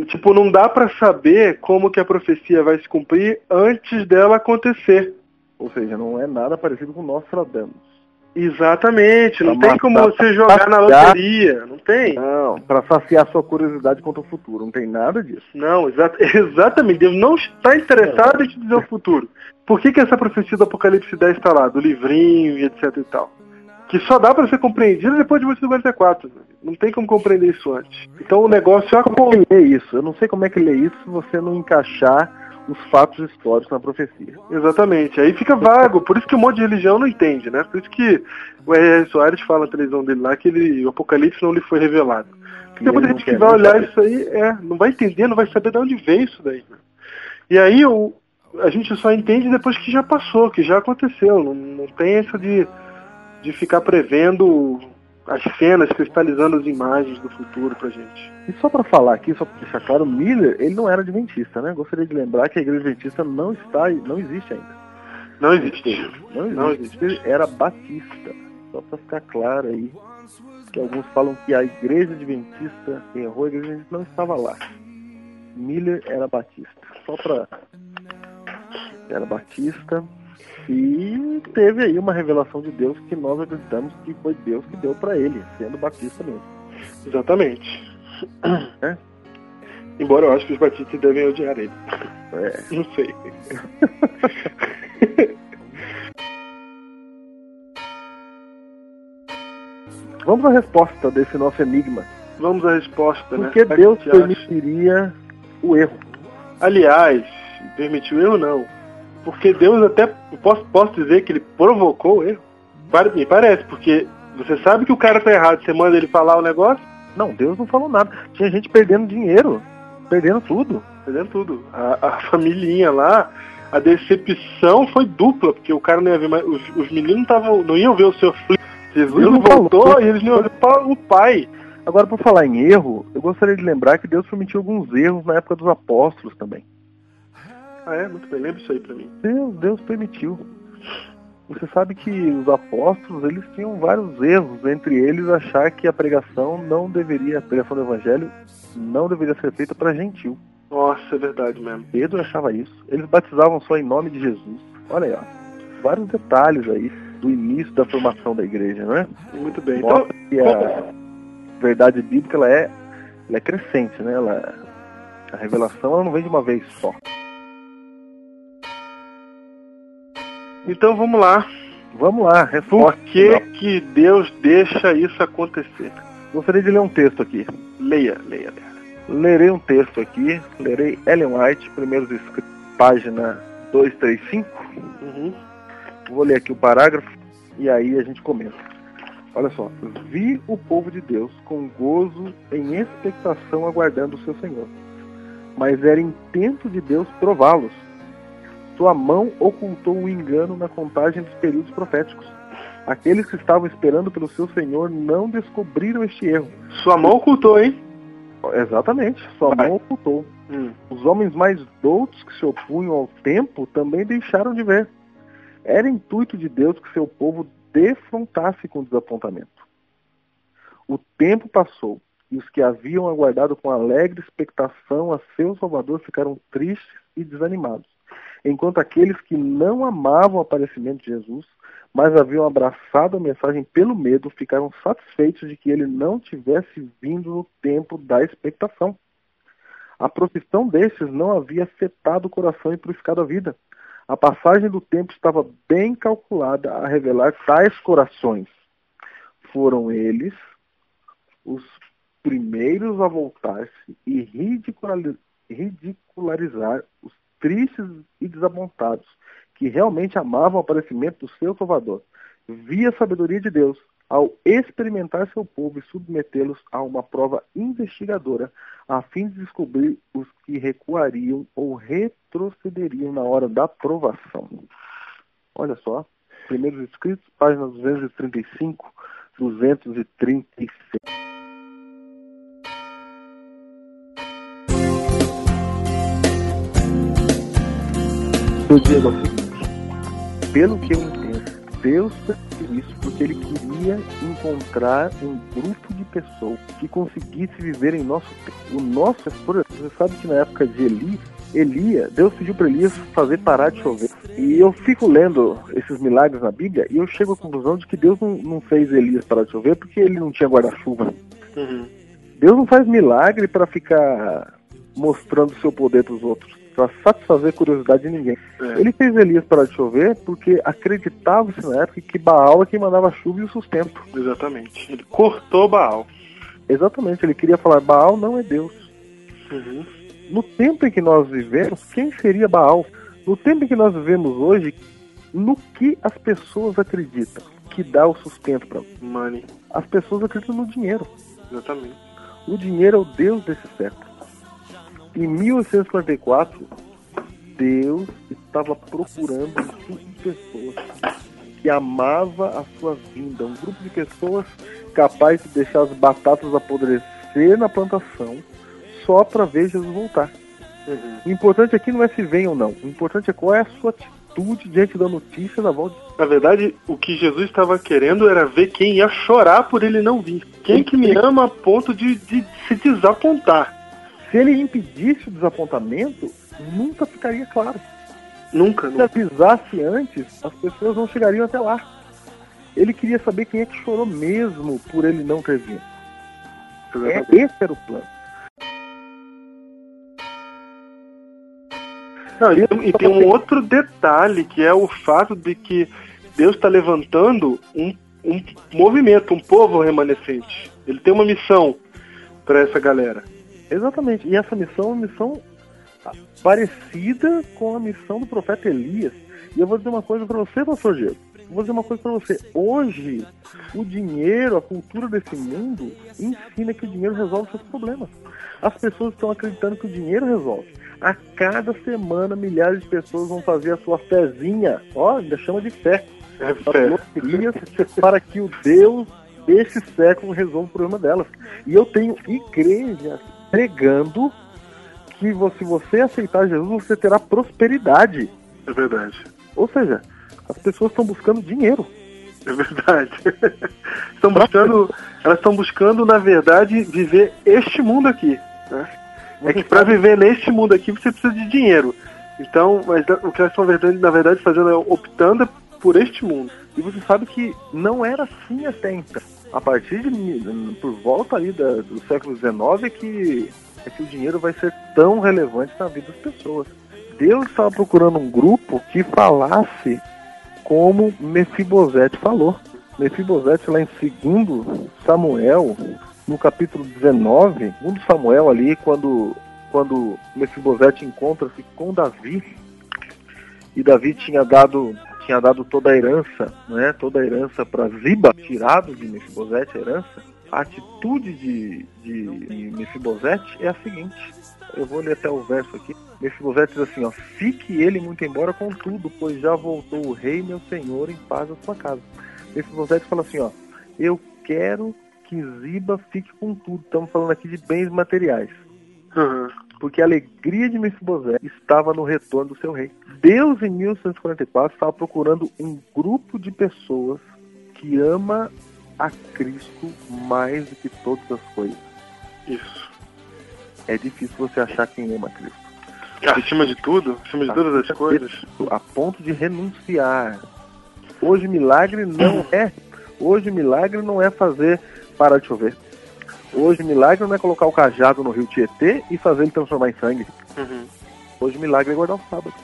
Tipo, não dá para saber como que a profecia vai se cumprir antes dela acontecer. Ou seja, não é nada parecido com Nostradamus. Exatamente, não tem como você jogar na loteria, não tem. Não, para saciar sua curiosidade quanto ao futuro, não tem nada disso. Não, exa exatamente, Deus não está interessado em te dizer o futuro. Por que, que essa profecia do Apocalipse 10 está lá, do livrinho e etc e tal? Que só dá para ser compreendida depois de 1944. Não tem como compreender isso antes. Então o negócio é... Como isso? Eu não sei como é que lê isso se você não encaixar os fatos históricos na profecia. Exatamente. Aí fica vago. Por isso que um monte de religião não entende, né? Por isso que o R.R. Soares fala na televisão dele lá que ele, o Apocalipse não lhe foi revelado. Porque tem muita gente que vai olhar isso aí, é, não vai entender, não vai saber de onde veio isso daí. E aí o, a gente só entende depois que já passou, que já aconteceu. Não, não tem essa de, de ficar prevendo as cenas, cristalizando as imagens do futuro pra gente. E só para falar aqui, só para deixar claro, Miller, ele não era adventista, né? Gostaria de lembrar que a igreja adventista não está, não existe ainda. Não existe. Não existe. Não existe. Ele era batista. Só para ficar claro aí, que alguns falam que a igreja adventista errou, a igreja adventista não estava lá. Miller era batista. Só para era batista e teve aí uma revelação de Deus que nós acreditamos que foi Deus que deu para ele, sendo batista mesmo. Exatamente. É? Embora eu acho que os batistas devem odiar ele. É. Não sei. Vamos à resposta desse nosso enigma. Vamos à resposta, Por né? que Deus permitiria o erro? Aliás, permitiu o erro não. Porque Deus até, posso, posso dizer que ele provocou o erro? Me parece, porque você sabe que o cara tá errado, você manda ele falar o negócio, não, Deus não falou nada. Tinha gente perdendo dinheiro, perdendo tudo. Perdendo tudo. A, a família lá, a decepção foi dupla, porque o cara não ia ver mais. Os, os meninos tavam, não iam ver o seu filho. Jesus não voltou falou. e eles não iam ver o pai. Agora, por falar em erro, eu gostaria de lembrar que Deus permitiu alguns erros na época dos apóstolos também. Ah, é? Muito bem. Lembra isso aí pra mim. Deus, Deus permitiu. Você sabe que os apóstolos eles tinham vários erros, entre eles achar que a pregação não deveria, a pregação do evangelho não deveria ser feita para gentil. Nossa, é verdade mesmo. Pedro achava isso. Eles batizavam só em nome de Jesus. Olha aí, ó. Vários detalhes aí do início da formação da igreja, não é? Muito bem. Mostra então, que a verdade bíblica ela é, ela é crescente, né? Ela, a revelação ela não vem de uma vez só. Então vamos lá. Vamos lá, resposta. Por que, que Deus deixa isso acontecer? Gostaria de ler um texto aqui. Leia, leia, leia. Lerei um texto aqui, lerei Ellen White, primeiros escritos, página 235. Uhum. Vou ler aqui o parágrafo e aí a gente comenta. Olha só. Vi o povo de Deus com gozo em expectação aguardando o seu Senhor. Mas era intento de Deus prová-los Sua mão ocultou o engano na contagem dos períodos proféticos. Aqueles que estavam esperando pelo seu Senhor não descobriram este erro. Sua mão ocultou, hein? Exatamente, sua Vai. mão ocultou. Hum. Os homens mais doutos que se opunham ao tempo também deixaram de ver. Era intuito de Deus que seu povo defrontasse com o desapontamento. O tempo passou e os que haviam aguardado com alegre expectação a seu Salvador ficaram tristes e desanimados, enquanto aqueles que não amavam o aparecimento de Jesus, mas haviam abraçado a mensagem pelo medo, ficaram satisfeitos de que ele não tivesse vindo no tempo da expectação. A profissão destes não havia afetado o coração e purificado a vida. A passagem do tempo estava bem calculada a revelar tais corações. Foram eles os primeiros a voltar-se e ridiculari- ridicularizar os tristes e desapontados, que realmente amavam o aparecimento do seu Salvador. Via a sabedoria de Deus ao experimentar seu povo e submetê-los a uma prova investigadora, a fim de descobrir os que recuariam ou retrocederiam na hora da provação. Olha só, primeiros escritos, página 235, 236. Eu digo o seguinte, pelo que eu entendo, Deus fez isso porque ele queria encontrar um grupo de pessoas que conseguisse viver em nosso tempo. O nosso, por exemplo, você sabe que na época de Eli, Elia, Deus pediu para Elias fazer parar de chover. E eu fico lendo esses milagres na Bíblia e eu chego à conclusão de que Deus não, não fez Elias parar de chover porque ele não tinha guarda-chuva. Uhum. Deus não faz milagre para ficar mostrando seu poder para os outros, para satisfazer a curiosidade de ninguém. É. Ele fez Elias parar de chover porque acreditava-se na época que Baal é quem mandava a chuva e o sustento. Exatamente. Ele cortou Baal. Exatamente, ele queria falar: Baal não é Deus. Uhum. No tempo em que nós vivemos, quem seria Baal? No tempo em que nós vivemos hoje, no que as pessoas acreditam que dá o sustento para Money. As pessoas acreditam no dinheiro. Exatamente. O dinheiro é o Deus desse século. Em 1844, Deus estava procurando um grupo de pessoas que amava a sua vinda, um grupo de pessoas capaz de deixar as batatas apodrecer na plantação só para ver Jesus voltar. Uhum. O importante aqui não é se vem ou não. O importante é qual é a sua atitude diante da notícia da volta. Na verdade, o que Jesus estava querendo era ver quem ia chorar por ele não vir. Quem que me ama a ponto de, de se desapontar. Se ele impedisse o desapontamento, nunca ficaria claro. Nunca, Se nunca. avisasse antes, as pessoas não chegariam até lá. Ele queria saber quem é que chorou mesmo por ele não ter vindo. É, esse era o plano. Não, e, tem- e tem um outro detalhe que é o fato de que Deus está levantando um, um movimento, um povo remanescente. Ele tem uma missão para essa galera. Exatamente. E essa missão é uma missão parecida com a missão do profeta Elias. E eu vou dizer uma coisa para você, pastor Diego. Vou dizer uma coisa para você. Hoje, o dinheiro, a cultura desse mundo, ensina que o dinheiro resolve seus problemas. As pessoas estão acreditando que o dinheiro resolve. A cada semana, milhares de pessoas vão fazer a sua fezinha. Ó, ainda chama de fé. É fé. para que o Deus desse século resolva o problema delas. E eu tenho igrejas pregando que se você aceitar Jesus, você terá prosperidade. É verdade. Ou seja, as pessoas estão buscando dinheiro. É verdade. estão buscando, elas estão buscando, na verdade, viver este mundo aqui. Né? É que para viver neste mundo aqui você precisa de dinheiro. Então, mas o que elas estão, na verdade, fazendo é optando por este mundo. E você sabe que não era assim até então. A partir de por volta ali da- do século XIX é que, é que o dinheiro vai ser tão relevante na vida das pessoas. Deus estava procurando um grupo que falasse como Mefibosete falou. Mefibosete lá em 2 Samuel, no capítulo 19, 2 Samuel ali, quando, quando Mefibosete encontra-se com Davi, e Davi tinha dado tinha dado toda a herança, né, toda a herança para Ziba, tirado de Mefibosete a herança, a atitude de, de, de Mefibosete é a seguinte, eu vou ler até o verso aqui, Mefibosete diz assim, ó, fique ele muito embora com tudo, pois já voltou o rei, meu senhor, em paz à sua casa. Mefibosete fala assim, ó, eu quero que Ziba fique com tudo. Estamos falando aqui de bens materiais. Uhum. Porque a alegria de Mefibosete estava no retorno do seu rei. Deus, em 1144, estava procurando um grupo de pessoas que ama a Cristo mais do que todas as coisas. Isso. É difícil você achar quem ama Cristo. Acima de tudo, acima de todas as coisas. A ponto de renunciar. Hoje milagre não é. Hoje milagre não é fazer parar de chover. Hoje milagre não é colocar o cajado no rio Tietê e fazer ele transformar em sangue. Uhum. Hoje milagre é guardar o sábado.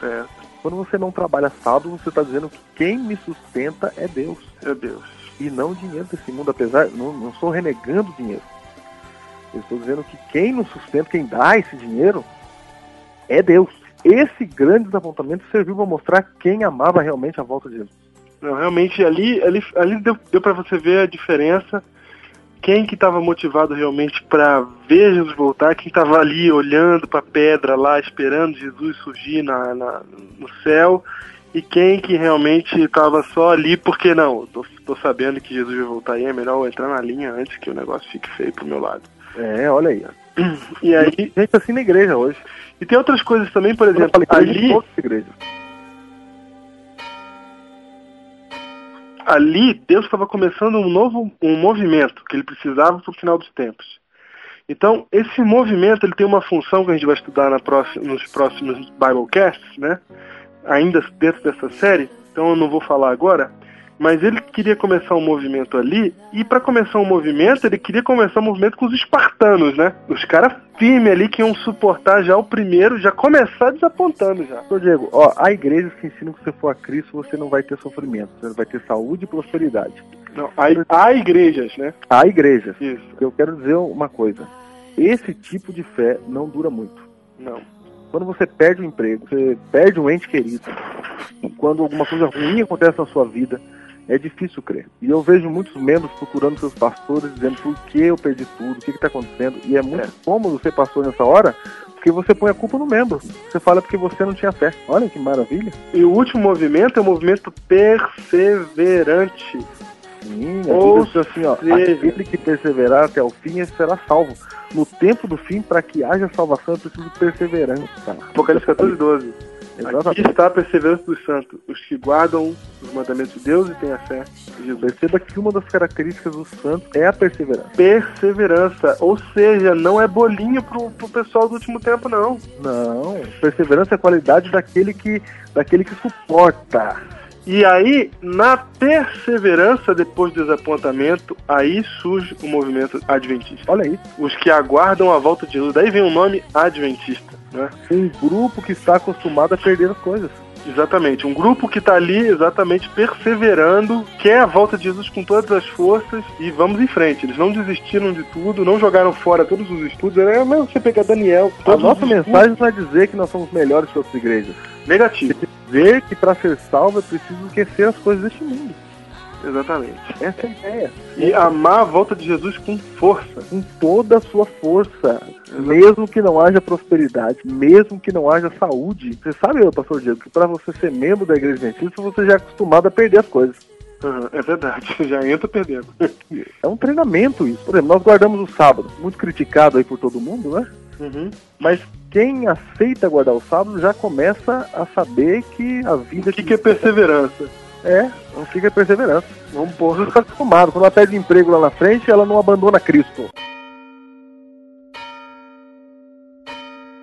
Certo. Quando você não trabalha sábado, você está dizendo que quem me sustenta é Deus. Meu Deus. E não o dinheiro desse mundo, apesar. Não, não estou renegando o dinheiro. Eu estou dizendo que quem nos sustenta, quem dá esse dinheiro, é Deus. Esse grande desapontamento serviu para mostrar quem amava realmente a volta de Jesus. Não, realmente ali, ali, ali deu, deu para você ver a diferença. Quem que estava motivado realmente para ver Jesus voltar, quem estava ali olhando para a pedra lá, esperando Jesus surgir na, na, no céu, e quem que realmente estava só ali porque não, tô, tô sabendo que Jesus vai voltar aí, é melhor eu entrar na linha antes que o negócio fique feio pro meu lado. É, olha aí. E aí, Gente assim na igreja hoje. e tem outras coisas também, por exemplo, falei igreja ali, Deus estava começando um novo um movimento que ele precisava para o final dos tempos. Então, esse movimento ele tem uma função que a gente vai estudar próxima, nos próximos Biblecasts, né? Ainda dentro dessa série, então eu não vou falar agora, mas ele queria começar um movimento ali, e para começar um movimento, ele queria começar um movimento com os espartanos, né? Os caras firmes ali que iam suportar já o primeiro, já começar desapontando já. Doutor Diego, ó, há igrejas que ensinam que se você for a Cristo, você não vai ter sofrimento, você vai ter saúde e prosperidade. Não, há, há igrejas, né? Há igrejas. Isso. Eu quero dizer uma coisa. Esse tipo de fé não dura muito. Não. Quando você perde o emprego, você perde um ente querido, quando alguma coisa ruim acontece na sua vida, é difícil crer. E eu vejo muitos membros procurando seus pastores, dizendo por que eu perdi tudo, o que está acontecendo. E é muito cômodo ser pastor nessa hora, porque você põe a culpa no membro. Você fala porque você não tinha fé. Olha que maravilha. E o último movimento é o movimento perseverante. Sim, a Ou diz assim, ó, seja- aquele que perseverar até o fim, será salvo. No tempo do fim, para que haja salvação, é preciso perseverança. Apocalipse 14, 12. Aqui Exatamente. está a perseverança dos santos, os que guardam os mandamentos de Deus e têm a fé em Jesus. Perceba que uma das características dos santos é a perseverança. Perseverança, ou seja, não é bolinho pro, pro pessoal do último tempo, não. Não, perseverança é a qualidade daquele que, daquele que suporta. E aí, na perseverança depois do desapontamento, aí surge o movimento adventista. Olha aí, Os que aguardam a volta de Jesus. Daí vem o nome adventista, né? um grupo que está acostumado a perder as coisas. Exatamente, um grupo que está ali exatamente perseverando, quer a volta de Jesus com todas as forças e vamos em frente. Eles não desistiram de tudo, não jogaram fora todos os estudos. É mesmo você pegar Daniel. A nossa mensagem não é dizer que nós somos melhores que outras igrejas. Negativo. É dizer que para ser salvo é preciso esquecer as coisas deste mundo. Exatamente. Essa é a ideia. E amar a volta de Jesus com força. Com toda a sua força. Mesmo que não haja prosperidade, mesmo que não haja saúde. Você sabe, pastor Diego, que para você ser membro da igreja adventista, você já é acostumado a perder as coisas. Uhum, é verdade, já entra perdendo. É um treinamento isso. Por exemplo, nós guardamos o sábado, muito criticado aí por todo mundo, né? Uhum. Mas quem aceita guardar o sábado já começa a saber que a vida O que, que é perseverança? é, não fica perseverança. Vamos. Você está acostumado. Quando ela pede emprego lá na frente, ela não abandona Cristo.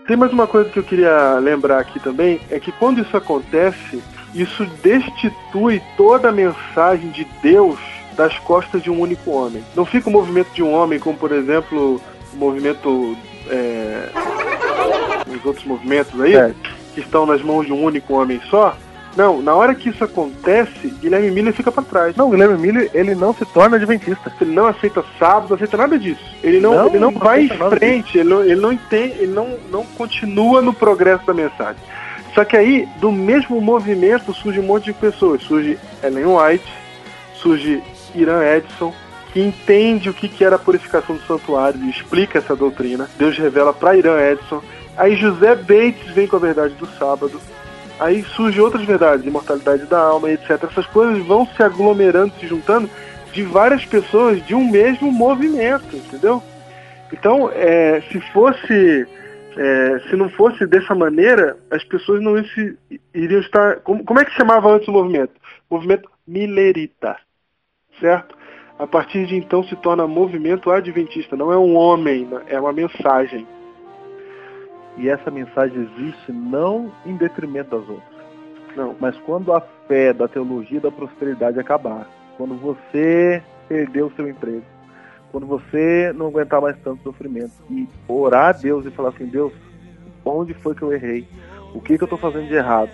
Tem mais uma coisa que eu queria lembrar aqui também, é que quando isso acontece, isso destitui toda a mensagem de Deus das costas de um único homem. Não fica o movimento de um homem, como por exemplo o movimento. É, os outros movimentos aí, É. que estão nas mãos de um único homem só. Não, na hora que isso acontece, Guilherme Miller fica para trás. Não, Guilherme Miller, ele não se torna adventista. Ele não aceita sábado, não aceita nada disso. Ele não, Não, ele não não vai em frente, ele não, ele não entende, ele não, não continua no progresso da mensagem. Só que aí, do mesmo movimento, surge um monte de pessoas. Surge Ellen White, surge Irã Edson, que entende o que que era a purificação do santuário e explica essa doutrina. Deus revela para Irã Edson Aí José Bates vem com a verdade do sábado. Aí surgem outras verdades, imortalidade da alma, etc. Essas coisas vão se aglomerando, se juntando de várias pessoas de um mesmo movimento, entendeu? Então, é, se fosse, é, se não fosse dessa maneira, as pessoas não se, iriam estar. Como, como é que chamava antes o movimento? Movimento milerita, certo? A partir de então se torna movimento adventista. Não é um homem, é uma mensagem. E essa mensagem existe não em detrimento das outras. Não. Mas quando a fé da teologia da prosperidade acabar, quando você perder o seu emprego, quando você não aguentar mais tanto sofrimento e orar a Deus e falar assim, Deus, onde foi que eu errei? O que, que eu estou fazendo de errado?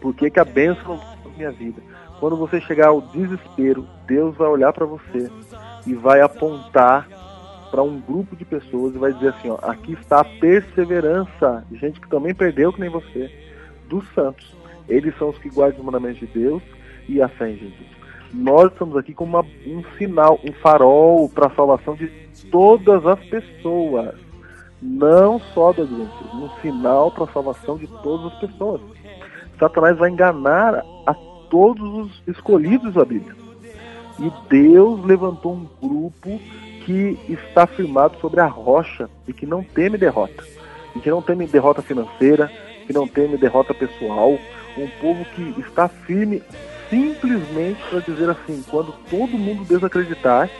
Por que, que a bênção não na minha vida? Quando você chegar ao desespero, Deus vai olhar para você e vai apontar para um grupo de pessoas e vai dizer assim, ó, aqui está a perseverança, gente que também perdeu que nem você, dos santos. Eles são os que guardam os mandamentos de Deus e a fé em Jesus. Nós estamos aqui como uma, um sinal, um farol para a salvação de todas as pessoas, não só do Adventismo, um sinal para a salvação de todas as pessoas. Satanás vai enganar a todos os escolhidos da Bíblia. E Deus levantou um grupo que está firmado sobre a rocha e que não teme derrota. E que não teme derrota financeira, que não teme derrota pessoal. Um povo que está firme simplesmente para dizer assim: quando todo mundo desacreditar,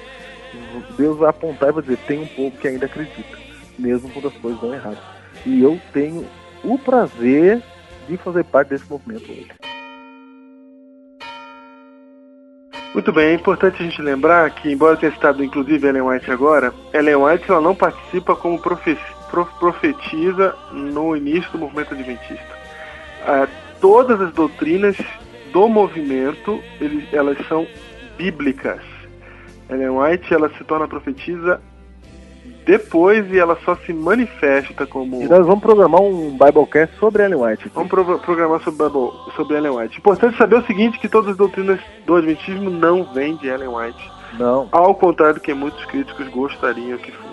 Deus vai apontar e vai dizer: tem um povo que ainda acredita, mesmo quando as coisas dão errado. E eu tenho o prazer de fazer parte desse movimento hoje. Muito bem, é importante a gente lembrar que, embora tenha citado inclusive Ellen White agora, Ellen White ela não participa como profetiza no início do movimento adventista. Ah, todas as doutrinas do movimento, eles, elas são bíblicas. Ellen White ela se torna profetisa depois e ela só se manifesta como. E nós vamos programar um Biblecast sobre Ellen White. Aqui. Vamos pro programar sobre, Bible, sobre Ellen White. Importante saber o seguinte: que todas as doutrinas do Adventismo não vêm de Ellen White. Não. Ao contrário do que muitos críticos gostariam que fosse.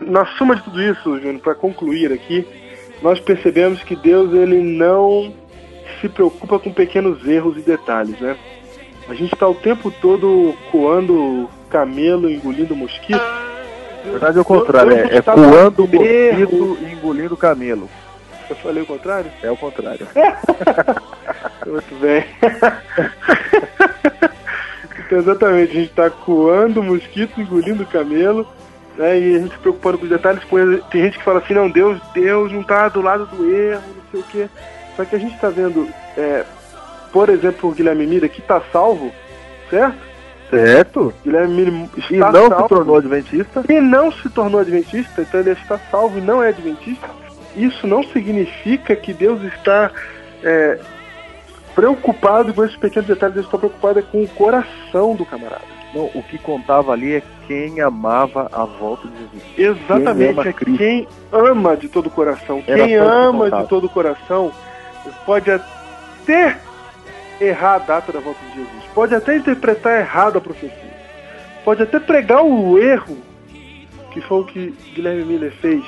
Na suma de tudo isso, Júnior, para concluir aqui, nós percebemos que Deus ele não se preocupa com pequenos erros e detalhes, né? A gente está o tempo todo coando camelo, engolindo mosquito. Na verdade é o contrário, é, é coando mosquito e engolindo camelo. Eu falei o contrário? É o contrário. Muito bem. então, exatamente, a gente está coando mosquito, engolindo camelo, né, e a gente se preocupando com os detalhes. Tem gente que fala assim, não, Deus, Deus não está do lado do erro, não sei o quê. Só que a gente está vendo é, por exemplo, o Guilherme Mira, que está salvo, certo? Certo. Guilherme Mira está e não salvo, se tornou adventista. E não se tornou adventista, então ele está salvo e não é adventista. Isso não significa que Deus está é, preocupado com esses pequenos detalhes, Deus está preocupado é com o coração do camarada. Não, o que contava ali é quem amava a volta de Jesus. Exatamente, quem é quem ama de todo o coração. Era quem ama de todo o coração pode até errar a data da volta de Jesus, pode até interpretar errado a profecia, pode até pregar o erro, que foi o que Guilherme Miller fez,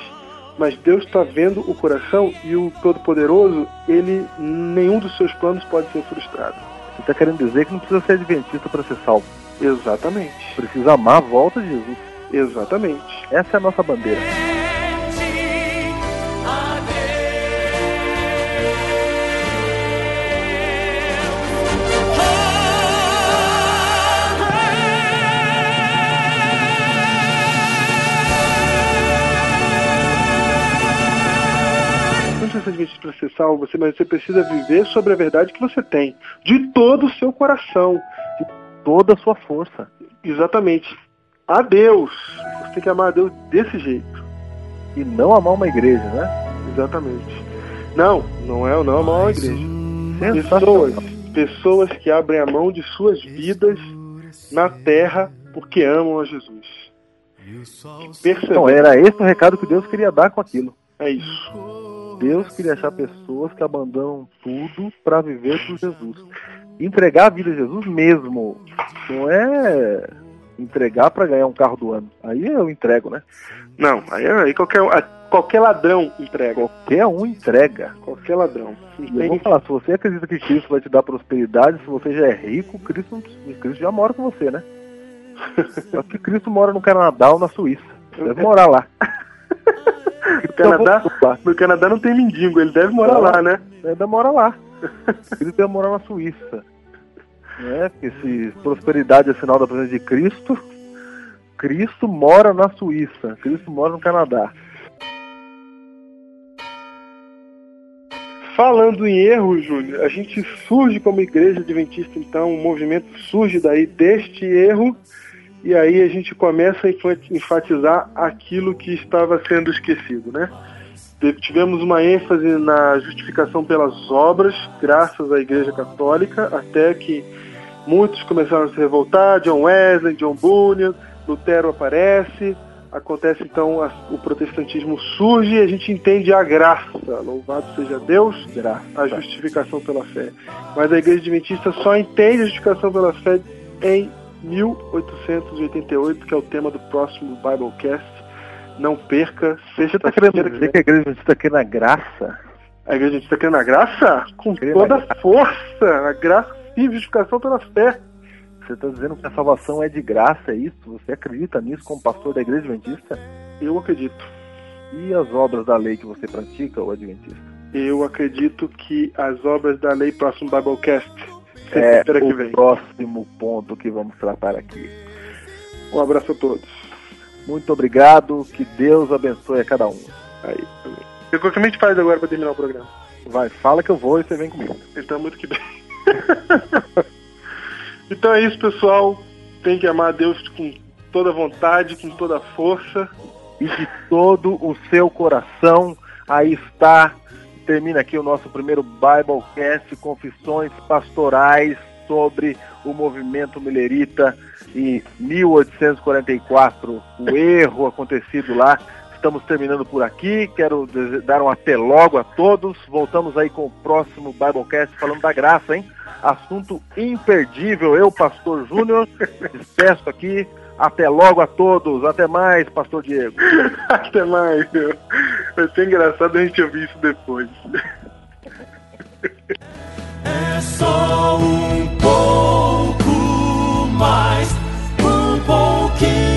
mas Deus está vendo o coração e o Todo-Poderoso, ele nenhum dos seus planos pode ser frustrado. Você está querendo dizer que não precisa ser adventista para ser salvo? Exatamente. Precisa amar a volta de Jesus. Exatamente. Essa é a nossa bandeira. Adventista para ser salvo, você, mas você precisa viver sobre a verdade que você tem, de todo o seu coração, de toda a sua força. Exatamente. A Deus. Você tem que amar a Deus desse jeito. E não amar uma igreja, né? Exatamente. Não, não é não amar uma igreja. Pessoas, pessoas que abrem a mão de suas vidas na terra porque amam a Jesus. Então, era esse o recado que Deus queria dar com aquilo. É isso. Deus queria achar pessoas que abandonam tudo para viver por Jesus. Entregar a vida a Jesus mesmo. Não é entregar para ganhar um carro do ano. Aí eu entrego, né? Não, aí, aí qualquer, qualquer ladrão entrega. Qualquer um entrega. Qualquer ladrão. E eu vou falar, se você acredita que Cristo vai te dar prosperidade, se você já é rico, Cristo, Cristo já mora com você, né? Só que Cristo mora no Canadá ou na Suíça. Deve morar lá. No Canadá, no Canadá não tem mendigo, ele deve morar lá, né? Ele deve morar lá. Cristo deve morar na Suíça. Né? Porque se prosperidade é sinal da presença de Cristo, Cristo mora na Suíça, Cristo mora no Canadá. Falando em erro, Júlio, a gente surge como igreja adventista, então, um movimento surge daí deste erro, e aí a gente começa a enfatizar aquilo que estava sendo esquecido, né? Tivemos uma ênfase na justificação pelas obras, graças à Igreja Católica, até que muitos começaram a se revoltar, John Wesley, John Bunyan, Lutero aparece, acontece então a, o protestantismo surge e a gente entende a graça, louvado seja Deus, graça. a justificação pela fé. Mas a igreja adventista só entende a justificação pela fé em 1888, que é o tema do próximo Biblecast. Não perca, seja Você está querendo dizer que a igreja adventista quer na graça? A igreja adventista quer na graça? Com toda a força, a graça sim, justificação pela fé. Você está dizendo que a salvação é de graça, é isso? Você acredita nisso como pastor da igreja adventista? Eu acredito. E as obras da lei que você pratica, o adventista? Eu acredito que as obras da lei, próximo Biblecast, é o vem. próximo ponto que vamos tratar aqui. Um abraço a todos. Muito obrigado, que Deus abençoe a cada um. Aí, também. O que a gente faz agora para terminar o programa? Vai, fala que eu vou e você vem comigo. Então, muito que bem. Então é isso, pessoal. Tem que amar a Deus com toda vontade, com toda força. E de todo o seu coração. Aí está. Termina aqui o nosso primeiro Biblecast, confissões pastorais sobre o movimento milerita em 1844, o erro acontecido lá. Estamos terminando por aqui. Quero dar um até logo a todos. Voltamos aí com o próximo Biblecast falando da graça, hein? assunto imperdível. Eu, Pastor Júnior, despeço aqui. Até logo a todos. Até mais, Pastor Diego. Até mais. Vai ser engraçado a gente ouvir isso depois. É só um pouco mais, um pouquinho